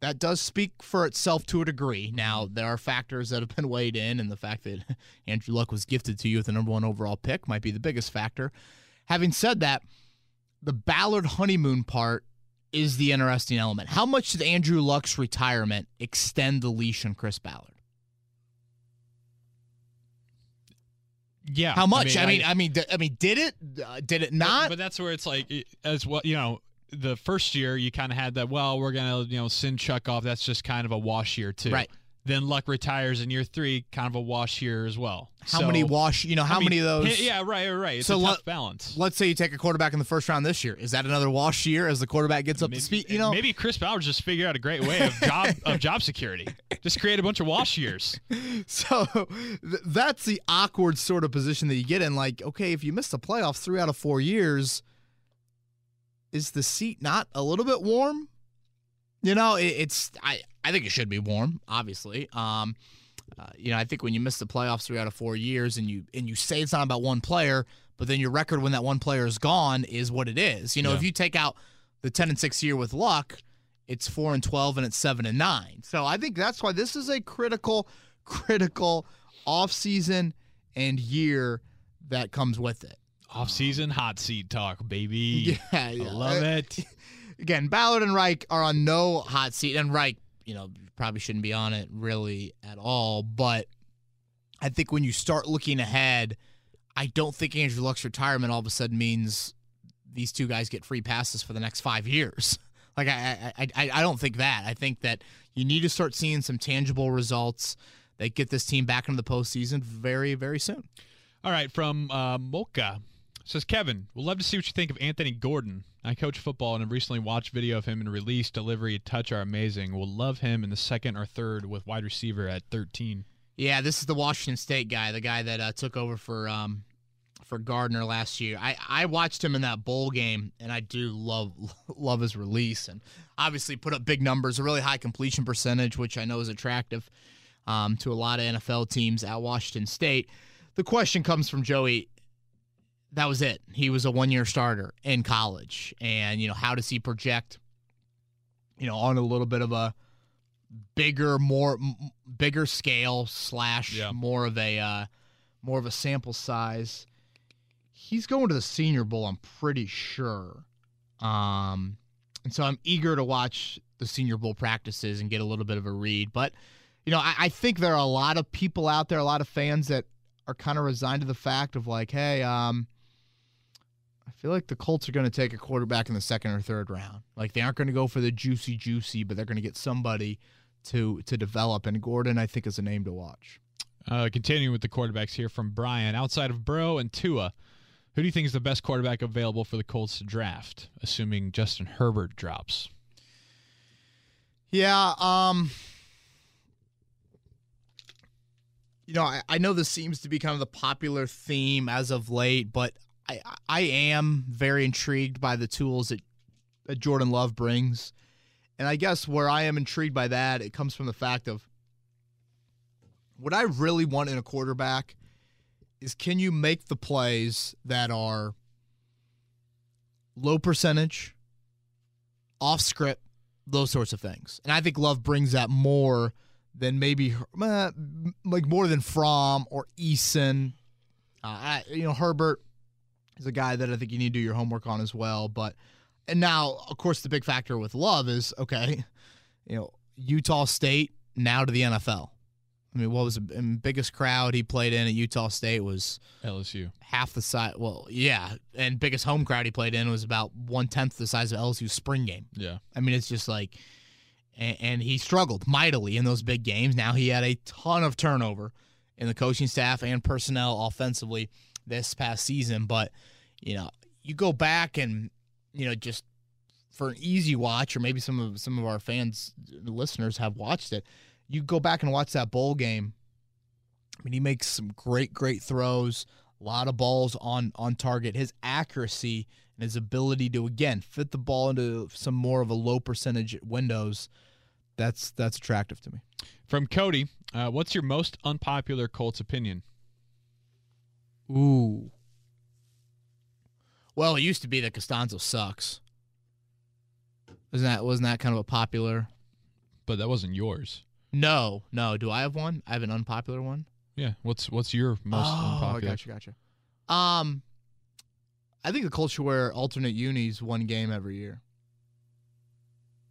that does speak for itself to a degree. Now, there are factors that have been weighed in, and the fact that Andrew Luck was gifted to you with the number one overall pick might be the biggest factor. Having said that, the Ballard honeymoon part is the interesting element. How much did Andrew Luck's retirement extend the leash on Chris Ballard? Yeah. How much? I mean, I- I, mean, d- I mean, did it? Uh, did it not? But, but that's where it's like, as well, you know, the first year you kind of had that. Well, we're gonna you know send Chuck off. That's just kind of a wash year too. Right. Then Luck retires in year three, kind of a wash year as well. how So, many wash? You know, how I mean, many of those? Yeah, right, right. It's So a tough let- balance. Let's say you take a quarterback in the first round this year. Is that another wash year as the quarterback gets up maybe, to speed? You know, maybe Chris Ballard just figured out a great way of job of job security. Just create a bunch of wash years. so th- that's the awkward sort of position that you get in. Like, okay, if you miss the playoffs three out of four years, is the seat not a little bit warm? You know, it, it's I I think it should be warm, obviously. Um, uh, you know, I think when you miss the playoffs three out of four years, and you and you say it's not about one player, but then your record when that one player is gone is what it is. You know, Yeah. if you take out the ten and six year with luck, it's four and twelve, and it's seven and nine. So I think that's why this is a critical, critical off season and year that comes with it. Off season hot seat talk, baby. Yeah, yeah. I love it. Again, Ballard and Reich are on no hot seat, and Reich, you know, probably shouldn't be on it really at all. But I think when you start looking ahead, I don't think Andrew Luck's retirement all of a sudden means these two guys get free passes for the next five years. Like I, I, I, I don't think that. I think that you need to start seeing some tangible results that get this team back into the postseason very, very soon. All right, from uh, Mocha says Kevin, we'd love to see what you think of Anthony Gordon. I coach football and have recently watched video of him in release, delivery, touch are amazing. We'll love him in the second or third with wide receiver at 13. Yeah, this is the Washington State guy, the guy that uh, took over for um, for Gardner last year. I, I watched him in that bowl game, and I do love love his release, and obviously put up big numbers, a really high completion percentage, which I know is attractive um, to a lot of NFL teams at Washington State. The question comes from Joey. That was it. He was a one year starter in college, and you know how does he project? You know, on a little bit of a bigger, more m- bigger scale slash Yeah. more of a uh, more of a sample size. He's going to the Senior Bowl, I'm pretty sure. Um, and so I'm eager to watch the Senior Bowl practices and get a little bit of a read. But you know, I, I think there are a lot of people out there, a lot of fans that are kind of resigned to the fact of like, hey, um, I feel like the Colts are going to take a quarterback in the second or third round. Like they aren't going to go for the juicy, juicy, but they're going to get somebody to to develop. And Gordon, I think, is a name to watch. Uh, continuing with the quarterbacks here from Brian. Outside of Burrow and Tua, who do you think is the best quarterback available for the Colts to draft, assuming Justin Herbert drops? Yeah, um you know, I, I know this seems to be kind of the popular theme as of late, but I I am very intrigued by the tools that, that Jordan Love brings. And I guess where I am intrigued by that, it comes from the fact of what I really want in a quarterback is can you make the plays that are low percentage, off script, those sorts of things. And I think Love brings that more than maybe like more than Fromm or Eason. Uh, you know, Herbert is a guy that I think you need to do your homework on as well. But and now, of course, the big factor with Love is okay. You know, Utah State now to the NFL. I mean, what was the biggest crowd he played in at Utah State was LSU. half the size. Well, yeah, and biggest home crowd he played in was about one tenth the size of LSU's spring game. Yeah. I mean, it's just like, and, and he struggled mightily in those big games. Now he had a ton of turnover in the coaching staff and personnel offensively this past season. But you know, you go back and you know just for an easy watch, or maybe some of some of our fans, listeners have watched it. You go back and watch that bowl game. I mean, he makes some great, great throws. A lot of balls on on target. His accuracy and his ability to again fit the ball into some more of a low percentage windows. That's that's attractive to me. From Cody, uh, what's your most unpopular Colts opinion? Ooh. Well, it used to be that Castonzo sucks. Wasn't that wasn't that kind of a popular? But that wasn't yours. No, no. Do I have one? I have an unpopular one. Yeah. What's what's your most unpopular? oh, unpopular? gotcha, gotcha. Um, I think the culture where alternate unis one game every year.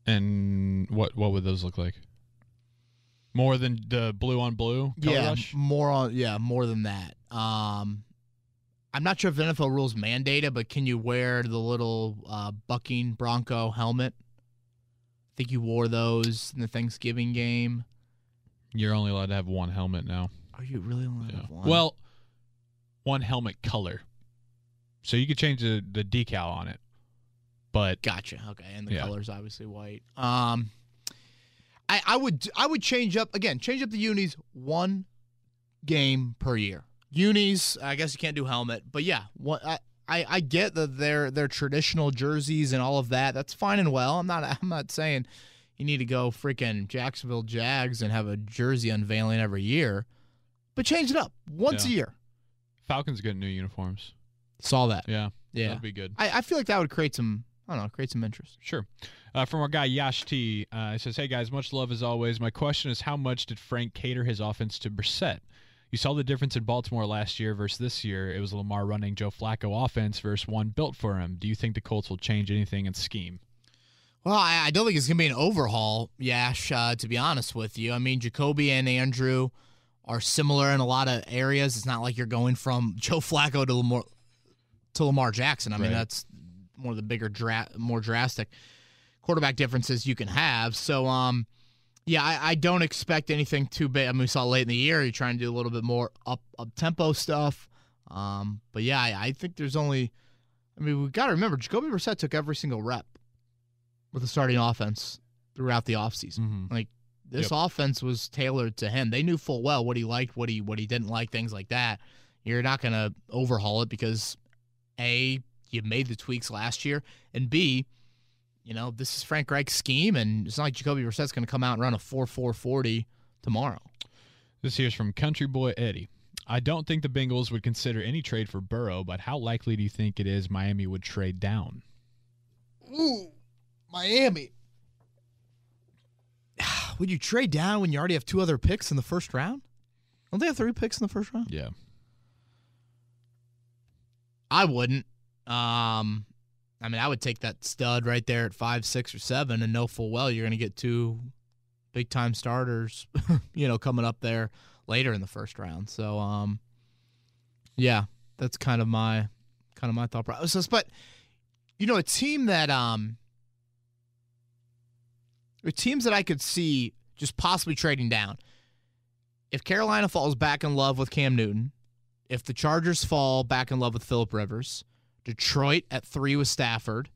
And what what would those look like? More than the blue on blue yeah, rush? more on yeah, more than that. Um, I'm not sure if NFL rules mandate it, but can you wear the little uh, bucking Bronco helmet? I think you wore those in the Thanksgiving game. You're only allowed to have one helmet now. Are you really only Yeah. have one? Well, one helmet color. So you could change the, the decal on it. But Gotcha. Okay, and the Yeah. color's obviously white. Um, I I would I would change up again. Change up the unis one game per year. Unis, I guess you can't do helmet, but yeah, what I. I, I get that they're they're traditional jerseys and all of that. That's fine and well. I'm not I'm not saying you need to go freaking Jacksonville Jags and have a jersey unveiling every year, but change it up once Yeah. a year. Falcons get new uniforms. Saw that. Yeah. Yeah, That'd be good. I, I feel like that would create some I don't know create some interest. Sure. Uh, from our guy Yash T, uh, it says, "Hey guys, much love as always. My question is, how much did Frank cater his offense to Brissett? You saw the difference in Baltimore last year versus this year. It was Lamar running Joe Flacco offense versus one built for him. Do you think the Colts will change anything in scheme? Well, I, I don't think it's going to be an overhaul, Yash, uh, to be honest with you. I mean, Jacoby and Andrew are similar in a lot of areas. It's not like you're going from Joe Flacco to Lamar, to Lamar Jackson. I mean, Right. that's one of the bigger, dra- more drastic quarterback differences you can have. So, um, yeah, I, I don't expect anything too big. I mean, we saw late in the year, you're trying to do a little bit more up up tempo stuff. Um, but yeah, I, I think there's only. I mean, we got to remember, Jacoby Brissett took every single rep with the starting offense throughout the offseason. Mm-hmm. Like this offense was tailored to him. They knew full well what he liked, what he what he didn't like, things like that. You're not going to overhaul it because a you made the tweaks last year, and b you know this is Frank Reich's scheme, and it's not like Jacoby Brissett's going to come out and run a four four forty tomorrow. This here's from Country Boy Eddie. I don't think the Bengals would consider any trade for Burrow, but how likely do you think it is Miami would trade down? Ooh, Miami. Would you trade down when you already have two other picks in the first round? Don't they have three picks in the first round? Yeah. I wouldn't. Um, I mean, I would take that stud right there at five, six, or seven, and know full well you're going to get two big time starters, you know, coming up there later in the first round. So, um, yeah, that's kind of my kind of my thought process. But you know, a team that um, or teams that I could see just possibly trading down. If Carolina falls back in love with Cam Newton, if the Chargers fall back in love with Philip Rivers, Detroit at three with Stafford,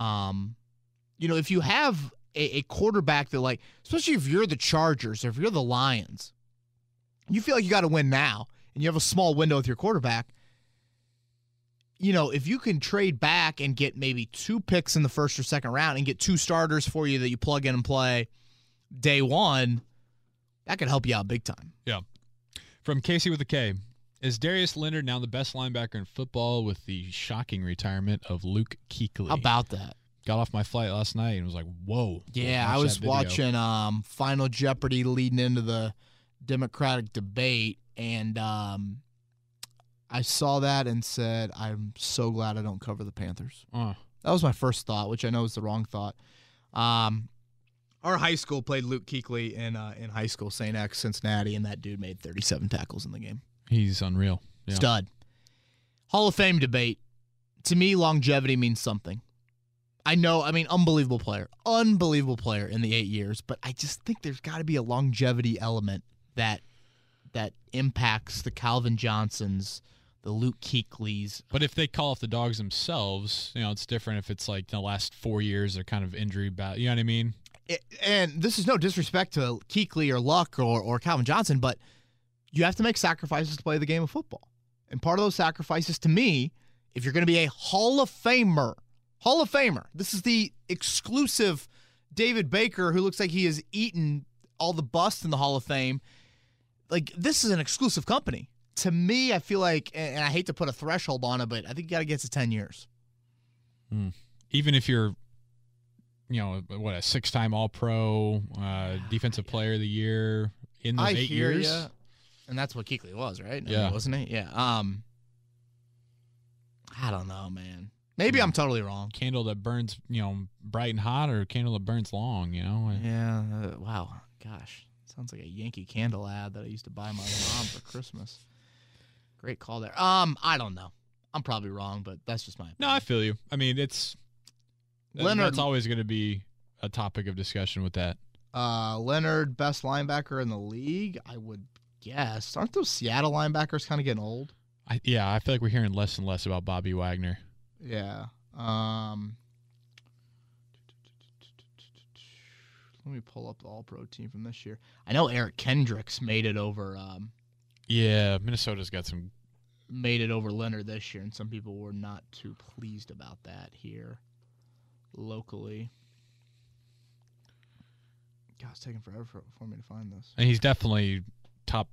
um, you know, if you have a, a quarterback that like, especially if you're the Chargers or if you're the Lions, you feel like you got to win now, and you have a small window with your quarterback. You know, if you can trade back and get maybe two picks in the first or second round and get two starters for you that you plug in and play day one, that could help you out big time. Yeah. From Casey with a K. Is Darius Leonard now the best linebacker in football with the shocking retirement of Luke Kuechly? How about that? Got off my flight last night and was like, whoa. Yeah, I was watching um, Final Jeopardy leading into the Democratic debate, and um, I saw that and said, "I'm so glad I don't cover the Panthers." Uh, That was my first thought, which I know is the wrong thought. Um, Our high school played Luke Kuechly in uh, in high school, St. X, Cincinnati, and that dude made 37 tackles in the game. He's unreal. Yeah. Stud. Hall of Fame debate. To me, longevity means something. I know, I mean, unbelievable player, unbelievable player in the eight years, but I just think there's got to be a longevity element that that impacts the Calvin Johnsons, the Luke Kuechlys. But if they call off the dogs themselves, you know, it's different if it's like the last four years they're kind of injury bat. You know what I mean? It- and this is no disrespect to Kuechly or Luck or, or Calvin Johnson, but you have to make sacrifices to play the game of football. And part of those sacrifices to me, if you're going to be a Hall of Famer, Hall of Famer, this is the exclusive David Baker who looks like he has eaten all the busts in the Hall of Fame. Like, this is an exclusive company. To me, I feel like, and I hate to put a threshold on it, but I think you got to get to 10 years. Even if you're, you know, what a six-time All-Pro, uh, Defensive Player of the Year in those I eight hear years. ya. And that's what Kuechly was, right? I mean, Yeah. wasn't he? Yeah. Um, I don't know, man. Maybe I'm totally wrong. Candle that burns, you know, bright and hot, or candle that burns long. You know. Yeah. Uh, wow. Gosh, sounds like a Yankee Candle ad that I used to buy my mom for Christmas. Great call there. Um, I don't know. I'm probably wrong, but that's just my. No, I feel you. I mean, it's Leonard- That's always going to be a topic of discussion with that. Uh, Leonard, best linebacker in the league. I would guess. Aren't those Seattle linebackers kind of getting old? I, yeah, I feel like we're hearing less and less about Bobby Wagner. Yeah. Um Let me pull up the All Pro team from this year. I know Eric Kendricks made it over um Yeah, Minnesota's got some. made it over Leonard this year and some people were not too pleased about that here locally. God, it's taking forever for, for me to find this. And he's definitely top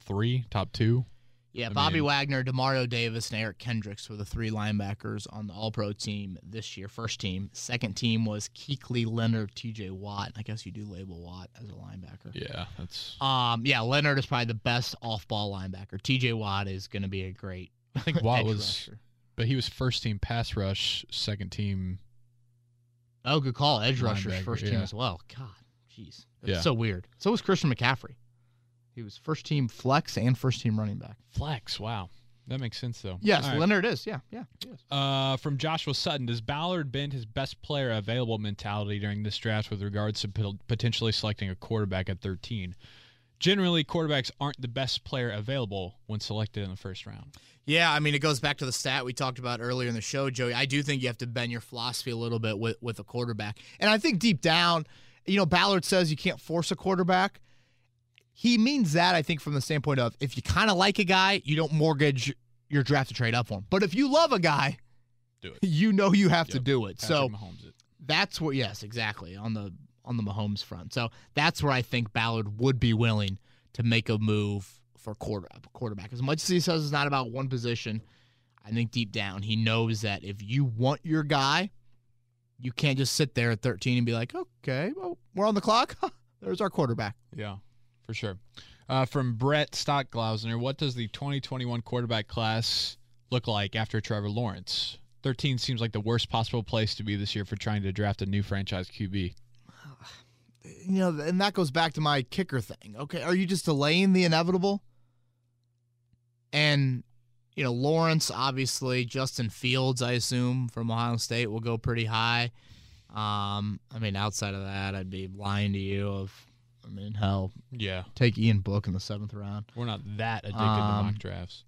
three, top two. Yeah, I Bobby mean- Wagner, Demario Davis, and Eric Kendricks were the three linebackers on the All Pro team this year. First team. Second team was Kuechly, Leonard, TJ Watt. I guess you do label Watt as a linebacker. Yeah, that's. Um, yeah, Leonard is probably the best off ball linebacker. TJ Watt is going to be a great. I think Watt was, rusher. but he was first team pass rush, second team. Oh, good call. Edge rusher's Linebacker, first team yeah. as well. God, jeez. That's Yeah. so weird. So was Christian McCaffrey. He was first team flex and first team running back. Flex. Wow, that makes sense though. Yes, All right. Leonard is. Yeah, yeah. is. Uh, from Joshua Sutton, does Ballard bend his best player available mentality during this draft with regards to pot- potentially selecting a quarterback at 13? Generally, quarterbacks aren't the best player available when selected in the first round. Yeah, I mean, it goes back to the stat we talked about earlier in the show, Joey. I do think you have to bend your philosophy a little bit with, with a quarterback. And I think deep down, you know, Ballard says you can't force a quarterback. He means that, I think, from the standpoint of if you kind of like a guy, you don't mortgage your draft to trade up for him. But if you love a guy, Do it. you know you have to do it. so Patrick Mahomes it. that's where yes, exactly on the on the Mahomes front. So that's where I think Ballard would be willing to make a move for quarter quarterback. As much as he says it's not about one position, I think deep down he knows that if you want your guy, you can't just sit there at 13 and be like, okay, well, we're on the clock. There's our quarterback. Yeah, for sure. Uh, from Brett Stockglausner, what does the 2021 quarterback class look like after Trevor Lawrence? 13 seems like the worst possible place to be this year for trying to draft a new franchise QB. You know, and that goes back to my kicker thing. Okay, are you just delaying the inevitable? And you know, Lawrence, obviously, Justin Fields, I assume from Ohio State will go pretty high. Um, I mean, outside of that, I'd be lying to you. Of, I mean, hell, Yeah, take Ian Book in the seventh round. we're not that addicted to Um, mock drafts.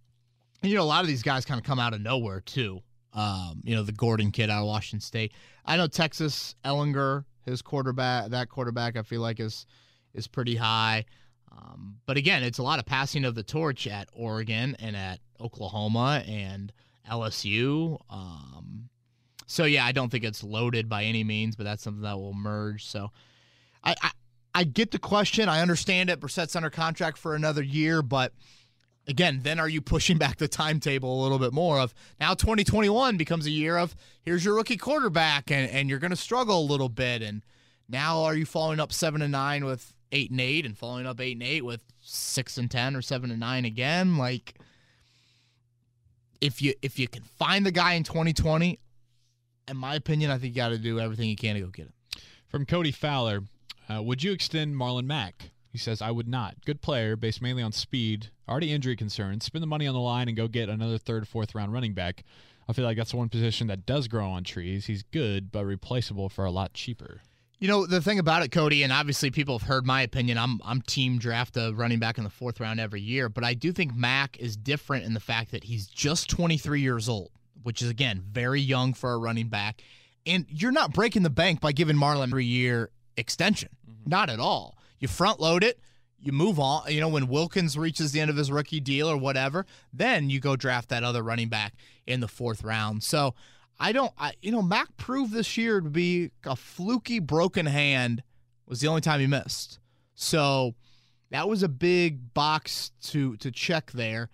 And you know, a lot of these guys kind of come out of nowhere too. Um, you know, the Gordon kid out of Washington State. I know Texas Ellinger, his quarterback, that quarterback, I feel like is is pretty high. Um, but again, it's a lot of passing of the torch at Oregon and at Oklahoma and LSU. Um, so yeah, I don't think it's loaded by any means, but that's something that will merge. So I I, I get the question. I understand it. Brissett's under contract for another year, but again, then are you pushing back the timetable a little bit more of now 2021 becomes a year of here's your rookie quarterback and, and you're going to struggle a little bit. And now are you following up seven and nine with eight and eight and following up eight and eight with six and 10 or seven and nine again? Like if you, if you can find the guy in 2020, in my opinion, I think you got to do everything you can to go get him. From Cody Fowler, Uh, would you extend Marlon Mack? He says, I would not. Good player, based mainly on speed, already injury concerns. Spend the money on the line and go get another third, fourth round running back. I feel like that's the one position that does grow on trees. He's good, but replaceable for a lot cheaper. You know the thing about it, Cody, and obviously people have heard my opinion. I'm I'm team draft a running back in the fourth round every year, but I do think Mack is different in the fact that he's just 23 years old, which is again very young for a running back, and you're not breaking the bank by giving Marlon every year extension, mm-hmm. not at all. You front load it, you move on. You know when Wilkins reaches the end of his rookie deal or whatever, then you go draft that other running back in the fourth round. So I don't, I, you know, Mack proved this year to be a fluky broken hand was the only time he missed. So that was a big box to to check there.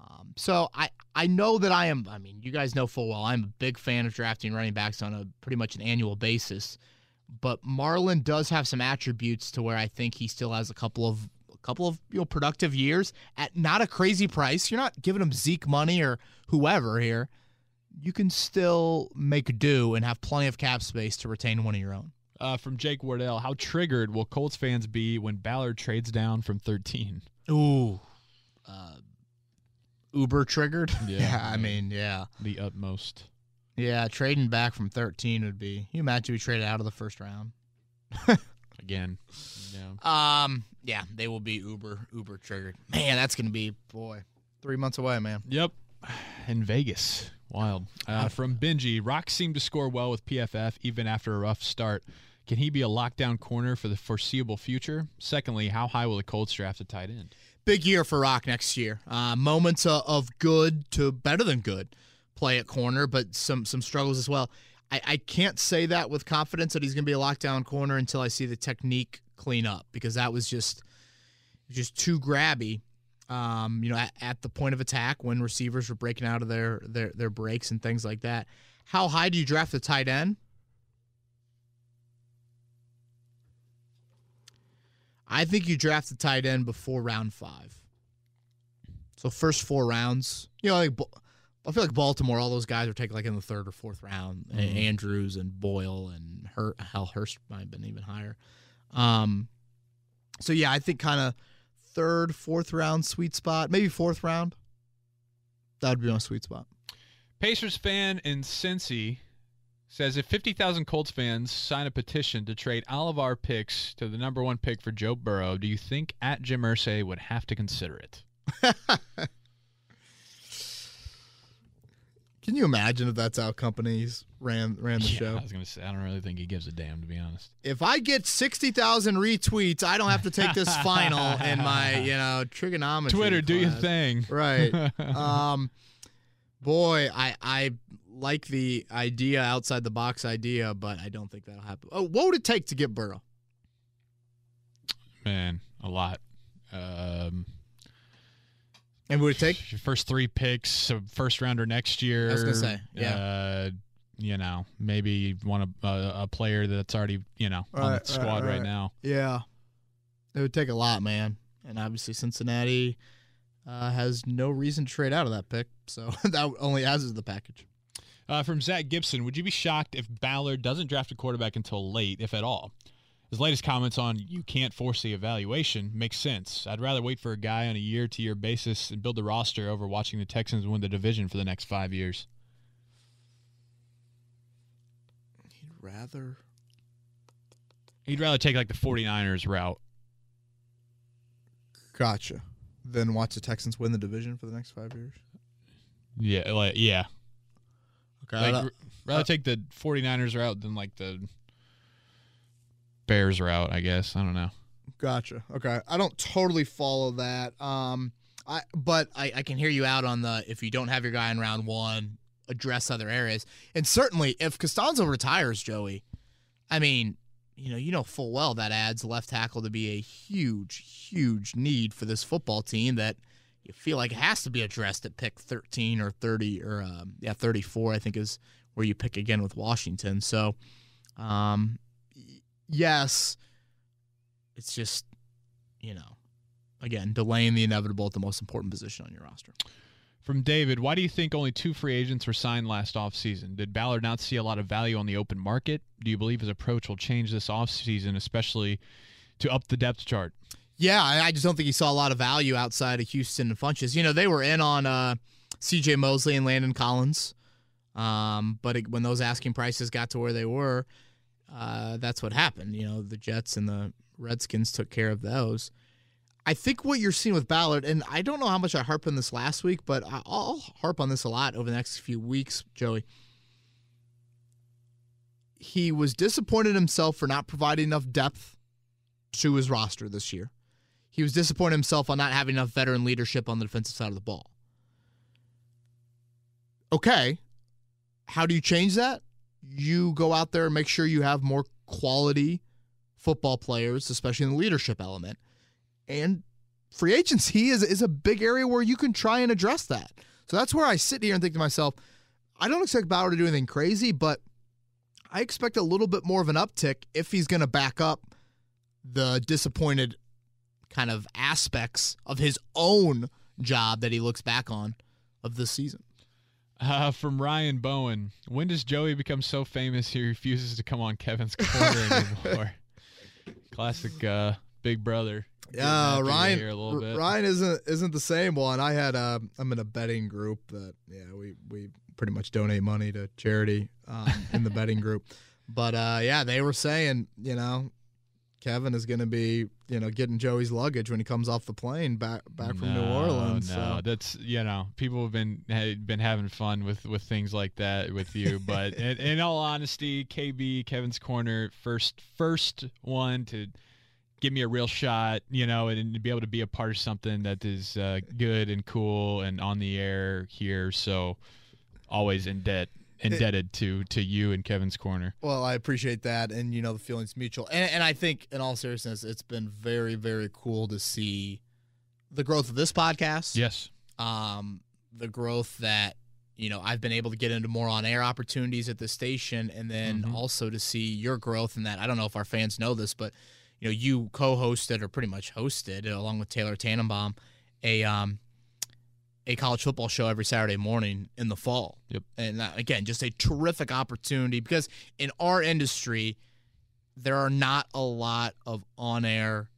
Um, so I I know that I am. I mean, you guys know full well I'm a big fan of drafting running backs on a pretty much an annual basis. But Marlon does have some attributes to where I think he still has a couple of a couple of you know productive years at not a crazy price. You're not giving him Zeke money or whoever here you can still make do and have plenty of cap space to retain one of your own. Uh, from Jake Wardell, how triggered will Colts fans be when Ballard trades down from 13? Ooh, uh, uber triggered. Yeah, yeah, I mean, yeah, the utmost. Yeah, trading back from 13 would be. You imagine we traded out of the first round again. Yeah. Um. Yeah, they will be uber uber triggered. Man, that's gonna be boy three months away, man. Yep. In Vegas. Wild. Uh, from Benji, Rock seemed to score well with PFF even after a rough start. Can he be a lockdown corner for the foreseeable future? Secondly, how high will the Colts draft a tight end? Big year for Rock next year. Uh, moments of good to better than good play at corner, but some some struggles as well. I, I can't say that with confidence that he's going to be a lockdown corner until I see the technique clean up because that was just just too grabby um, you know, at, at, the point of attack when receivers were breaking out of their, their their breaks and things like that. How high do you draft the tight end? I think you draft the tight end before round five. So first four rounds, you know, like I feel like Baltimore, all those guys are taken like in the third or fourth round. Mm-hmm. Andrews and Boyle and Her- Hal Hurst might have been even higher. Um, so yeah, I think kind of third, fourth round sweet spot, maybe fourth round. That would be my sweet spot. Pacers fan in Cincy says if 50,000 Colts fans sign a petition to trade all of our picks to the number one pick for Joe Burrow, do you think at Jim Irsay would have to consider it? Can you imagine if that's how companies ran ran the yeah, show? I was gonna say I don't really think he gives a damn to be honest. If I get sixty thousand retweets, I don't have to take this final in my you know trigonometry. Twitter, class. do your thing. Right. um, boy, I I like the idea outside the box idea, but I don't think that'll happen. Oh, what would it take to get Burrow? Man, a lot. Um, and would it take your first three picks, first rounder next year? I was gonna say, yeah. Uh, you know, maybe want a, a, a, player that's already you know right, on the squad right, right. right, now. Yeah, it would take a lot, man. And obviously, Cincinnati uh, has no reason to trade out of that pick, so that only adds to the package. Uh, from Zach Gibson, would you be shocked if Ballard doesn't draft a quarterback until late, if at all? His latest comments on you can't force the evaluation makes sense. I'd rather wait for a guy on a year to year basis and build the roster over watching the Texans win the division for the next five years. He'd rather. He'd rather take like the 49ers route. Gotcha. Then watch the Texans win the division for the next five years? Yeah, like yeah. Okay. Like, rather uh, take the 49ers route than like the Bears route, I guess. I don't know. Gotcha. Okay. I don't totally follow that. Um, I but I, I can hear you out on the if you don't have your guy in round one, address other areas. And certainly if Castonzo retires, Joey, I mean, you know, you know full well that adds left tackle to be a huge, huge need for this football team that you feel like has to be addressed at pick 13 or 30 or um, yeah 34 I think is where you pick again with Washington. So um, yes, it's just, you know, again, delaying the inevitable at the most important position on your roster. From David, why do you think only two free agents were signed last offseason? Did Ballard not see a lot of value on the open market? Do you believe his approach will change this offseason, especially to up the depth chart? Yeah, I I just don't think he saw a lot of value outside of Houston and Funchess. You know, they were in on uh, C.J. Mosley and Landon Collins, um, but it, when those asking prices got to where they were, uh, that's what happened. You know, the Jets and the Redskins took care of those. I think what you're seeing with Ballard, and I don't know how much I harped on this last week, but I'll harp on this a lot over the next few weeks, Joey. He was disappointed himself for not providing enough depth to his roster this year. He was disappointed himself on not having enough veteran leadership on the defensive side of the ball. Okay. How do you change that? You go out there and make sure you have more quality football players, especially in the leadership element. And free agency is, is a big area where you can try and address that. So that's where I sit here and think to myself, I don't expect Bauer to do anything crazy, but I expect a little bit more of an uptick if he's going to back up the disappointed kind of aspects of his own job that he looks back on of this season. Uh, from Ryan Bowen, when does Joey become so famous he refuses to come on Kevin's corner anymore? Classic uh, Big Brother. Yeah, you Ryan. a little bit. Ryan isn't isn't the same one. I had uh, I'm in a betting group that yeah we we pretty much donate money to charity um, in the betting group, but uh, yeah they were saying you know Kevin is going to be you know getting Joey's luggage when he comes off the plane back back from New Orleans. No, so. that's you know people have been been having fun with with things like that with you, but in, in all honesty, KB Kevin's corner first first one to give me a real shot, you know, and, to be able to be a part of something that is uh, good and cool and on the air here. So always in debt indebted to to you and Kevin's corner. Well, I appreciate that, and you know the feelings mutual, and and I think in all seriousness, it's been very very cool to see the growth of this podcast. Yes. um, the growth that you know I've been able to get into more on air opportunities at the station, and then Mhm. also to see your growth in that. I don't know if our fans know this, but you know you co-hosted or pretty much hosted along with Taylor Tannenbaum a um a college football show every Saturday morning in the fall. Yep. And that, again, just a terrific opportunity because in our industry, there are not a lot of on-air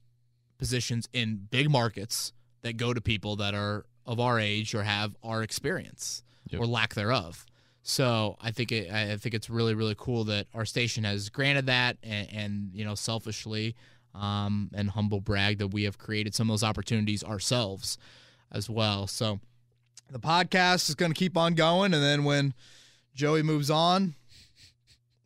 positions in big markets that go to people that are of our age or have our experience Yep. or lack thereof. So I think it, I think it's really really cool that our station has granted that, and, and you know selfishly um, and humble brag that we have created some of those opportunities ourselves as well. So the podcast is going to keep on going, and then when Joey moves on,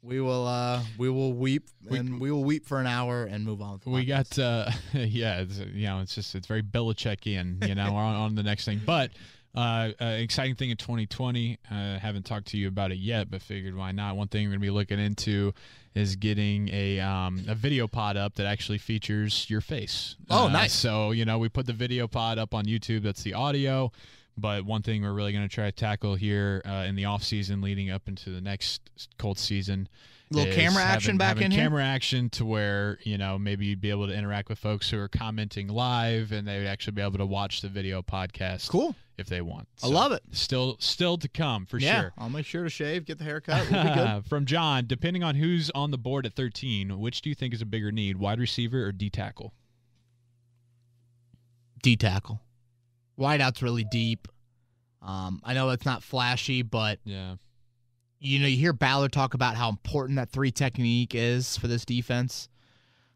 we will uh, we will weep and we will weep for an hour and move on. We got uh yeah, it's, you know, it's just it's very Belichickian, you know, we're on, on the next thing. But uh, uh exciting thing in 2020, uh haven't talked to you about it yet, but figured why not. One thing we're going to be looking into is getting a um a video pod up that actually features your face. Oh, Uh, nice. So, you know, we put the video pod up on YouTube, that's the audio. But one thing we're really going to try to tackle here uh, in the off season, leading up into the next Colts season, A Little is camera action having- back having in here? camera action to where you know maybe you'd be able to interact with folks who are commenting live, and they would actually be able to watch the video podcast cool. if they want. I love it. Still, still to come for yeah, sure. I'll make sure to shave, get the haircut. We'll be good. From John, depending on who's on the board at 13, which do you think is a bigger need, wide receiver or D tackle? D tackle. Wideout's really deep. Um, I know it's not flashy, but Yeah, you know, you hear Ballard talk about how important that three technique is for this defense.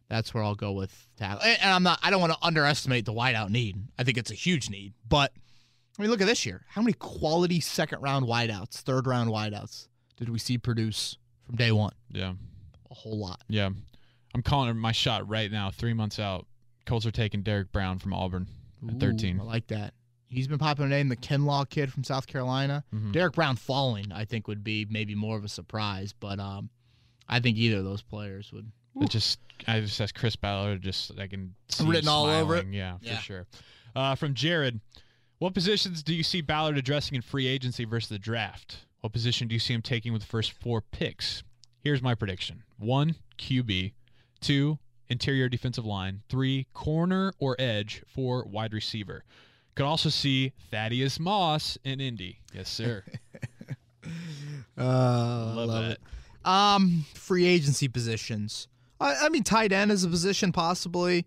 That's where I'll go with tackle. And and I'm not. I don't want to underestimate the wideout need. I think it's a huge need. But I mean, look at this year. How many quality second round wideouts, third round wideouts did we see produce from day one? yeah, A whole lot. yeah. I'm calling my shot right now. Three months out, Colts are taking Derrick Brown from Auburn at Ooh, 13. I like that. He's been popular name, the Kinlaw kid from South Carolina. Mhm. Derrick Brown falling, I think, would be maybe more of a surprise. But um, I think either of those players would. It just I just as Chris Ballard just I can see Written all over it? smiling. Yeah, for Yeah. sure. Uh, from Jared, what positions do you see Ballard addressing in free agency versus the draft? What position do you see him taking with the first four picks? Here's my prediction: one QB, two interior defensive line, three corner or edge, four wide receiver. Could also see Thaddeus Moss in Indy. Yes, sir. Uh, love, love it. Um, free agency positions. I, I mean, tight end is a position possibly.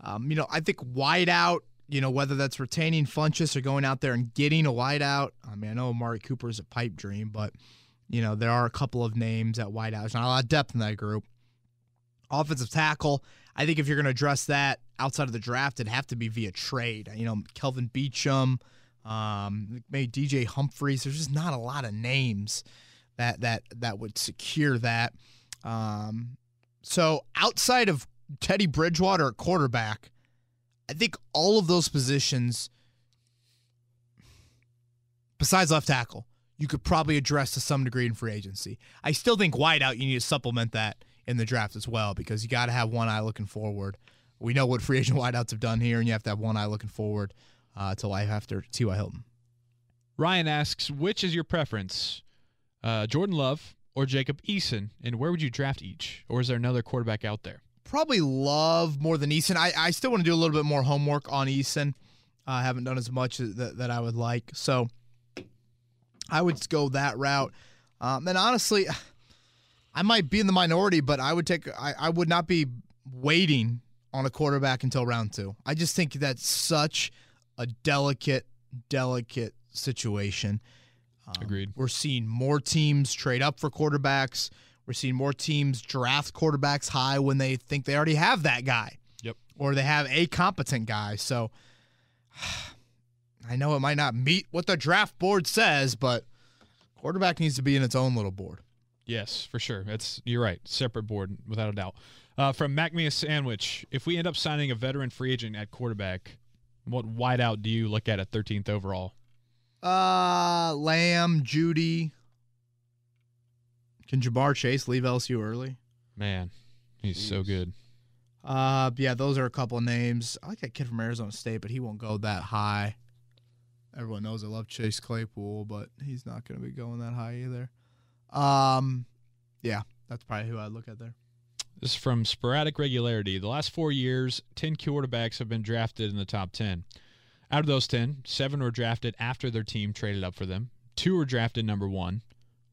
Um, you know, I think wideout. You know, whether that's retaining Funchess or going out there and getting a wideout. I mean, I know Amari Cooper is a pipe dream, but you know there are a couple of names at wideout. There's not a lot of depth in that group. Offensive tackle. I think if you're going to address that outside of the draft, it'd have to be via trade. You know, Kelvin Beachum, um, maybe DJ Humphries. There's just not a lot of names that that that would secure that. Um, so outside of Teddy Bridgewater at quarterback, I think all of those positions, besides left tackle, you could probably address to some degree in free agency. I still think wideout you need to supplement that in the draft as well because you got to have one eye looking forward. We know what free agent wideouts have done here, and you have to have one eye looking forward uh, to life after T.Y. Hilton. Ryan asks, which is your preference, uh, Jordan Love or Jacob Eason, and where would you draft each? Or is there another quarterback out there? Probably love more than Eason. I, I still want to do a little bit more homework on Eason. I haven't done as much that, that I would like. So I would go that route. Um, and honestly, I might be in the minority, but I would take I, I would not be waiting on a quarterback until round two. I just think that's such a delicate, delicate situation. Um, Agreed. We're seeing more teams trade up for quarterbacks. We're seeing more teams draft quarterbacks high when they think they already have that guy. Yep. Or they have a competent guy. So I know it might not meet what the draft board says, but quarterback needs to be in its own little board. Yes, for sure. That's you're right. Separate board, without a doubt. Uh, from Macmia Sandwich, if we end up signing a veteran free agent at quarterback, what wideout do you look at at 13th overall? Uh, Lamb, Jeudy. Can Ja'Marr Chase leave LSU early? Man, he's so good. Uh, yeah, those are a couple of names. I like that kid from Arizona State, but he won't go that high. Everyone knows I love Chase Claypool, but he's not going to be going that high either. Um, yeah, that's probably who I'd look at there. This is from Sporadic Regularity. The last four years, 10 quarterbacks have been drafted in the top 10. Out of those 10, seven were drafted after their team traded up for them. Two were drafted number one.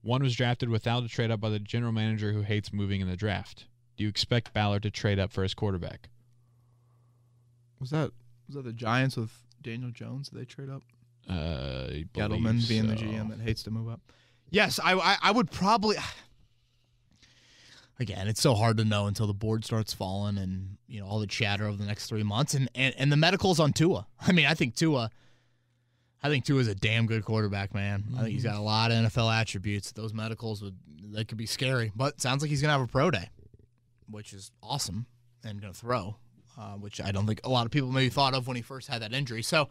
One was drafted without a trade up by the general manager who hates moving in the draft. Do you expect Ballard to trade up for his quarterback? Was that was that the Giants with Daniel Jones? Did they trade up? Uh, I Gettleman believe being the. GM that hates to move up. Yes, I, I I would probably. Again, it's so hard to know until the board starts falling and you know all the chatter over the next three months and and, and the medicals on Tua. I mean, I think Tua. I think Tua is a damn good quarterback, man. I think he's got a lot of NFL attributes. Those medicals would they could be scary, but it sounds like he's gonna have a pro day, which is awesome and gonna throw, uh, which I don't think a lot of people maybe thought of when he first had that injury. So,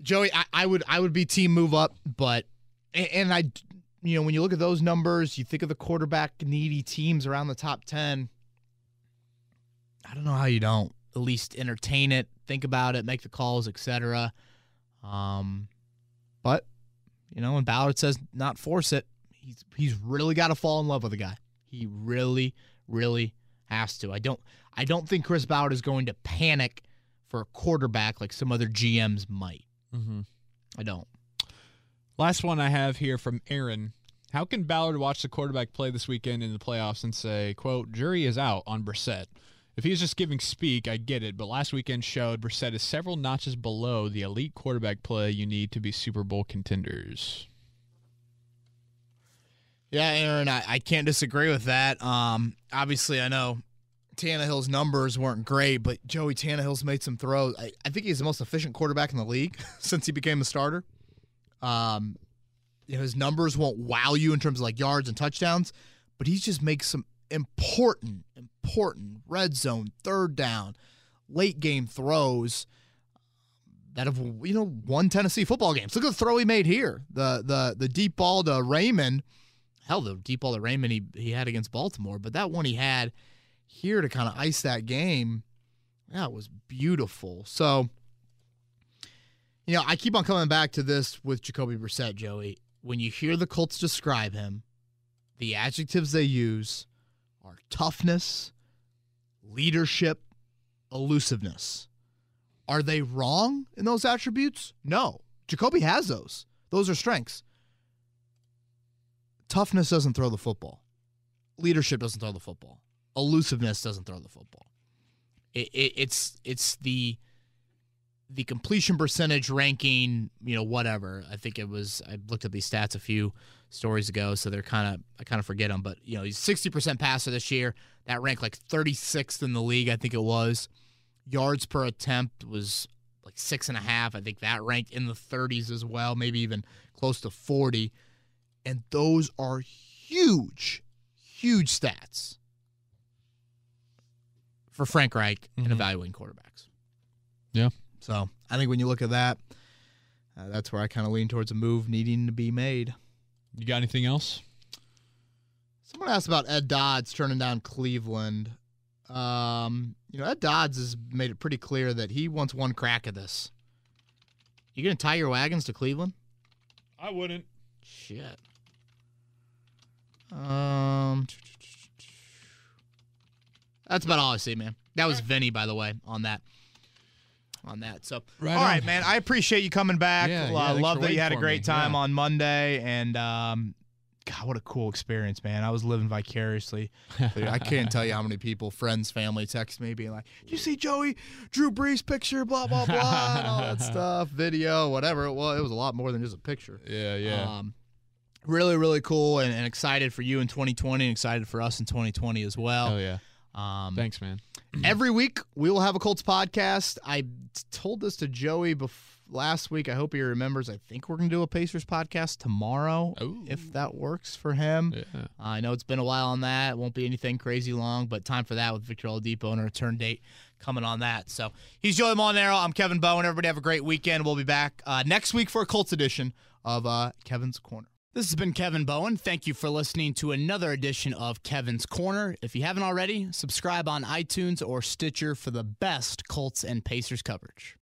Joey, I, I would I would be team move up, but and, and I, you know, when you look at those numbers, you think of the quarterback needy teams around the top ten. I don't know how you don't at least entertain it, think about it, make the calls, etc. Um, but you know, when Ballard says not force it, he's he's really got to fall in love with the guy. He really, really has to. I don't I don't think Chris Ballard is going to panic for a quarterback like some other GMs might. Mm-hmm. I don't. Last one I have here from Aaron. How can Ballard watch the quarterback play this weekend in the playoffs and say, quote, jury is out on Brissett? If he's just giving speak, I get it, but last weekend showed Brissett is several notches below the elite quarterback play you need to be Super Bowl contenders. Yeah, Aaron, I, I can't disagree with that. Um, obviously, I know Tannehill's numbers weren't great, but Joey Tannehill's made some throws. I, I think he's the most efficient quarterback in the league since he became a starter. Um, you know, his numbers won't wow you in terms of like yards and touchdowns, but he just makes some important, important red zone, third down, late game throws that have you know won Tennessee football games. Look at the throw he made here. The the the deep ball to Raymond. Hell, the deep ball to Raymond he, he had against Baltimore, but that one he had here to kind of ice that game, that was beautiful. So, you know, I keep on coming back to this with Jacoby Brissett, Joey. When you hear the Colts describe him, the adjectives they use are toughness, leadership, elusiveness. Are they wrong in those attributes? No. Jacoby has those. Those are strengths. Toughness doesn't throw the football. Leadership doesn't throw the football. Elusiveness doesn't throw the football. It, it, it's it's the the completion percentage ranking, you know, whatever. I think it was. I looked at these stats a few stories ago, so they're kind of I kind of forget them. But you know, he's sixty percent passer this year. That ranked like thirty sixth in the league. I think it was. Yards per attempt was like six and a half. I think that ranked in the thirties as well, maybe even close to forty. And those are huge, huge stats for Frank Reich Mhm. in evaluating quarterbacks. Yeah. So I think when you look at that, uh, that's where I kind of lean towards a move needing to be made. You got anything else? Someone asked about Ed Dodds turning down Cleveland. Um, you know, Ed Dodds has made it pretty clear that he wants one crack at this. You gonna tie your wagons to Cleveland? I wouldn't. Shit. Um, that's about all I see, man. That was Vinny, by the way, on that. On that. So, Right all right, on. man. I appreciate you coming back. Yeah, yeah, love that you had a great me. time Yeah. on Monday, and um, God, what a cool experience, man. I was living vicariously. Dude, I can't tell you how many people, friends, family, text me being like, "Did you see Joey Drew Brees picture? Blah blah blah, and all that stuff, video, whatever it was. It was a lot more than just a picture. Yeah, yeah. Um, really, really cool, and, and excited for you in 2020, and excited for us in 2020 as well. Hell yeah. Um, Thanks, man. Every week we will have a Colts podcast. I told this to Joey bef- last week. I hope he remembers. I think we're gonna do a Pacers podcast tomorrow, Ooh. if that works for him. Yeah. Uh, I know it's been a while on that. It won't be anything crazy long, but time for that with Victor Oladipo and a return date coming on that. So he's Joey Molinaro. I'm Kevin Bowen. Everybody have a great weekend. We'll be back uh, next week for a Colts edition of uh, Kevin's Corner. This has been Kevin Bowen. Thank you for listening to another edition of Kevin's Corner. If you haven't already, subscribe on iTunes or Stitcher for the best Colts and Pacers coverage.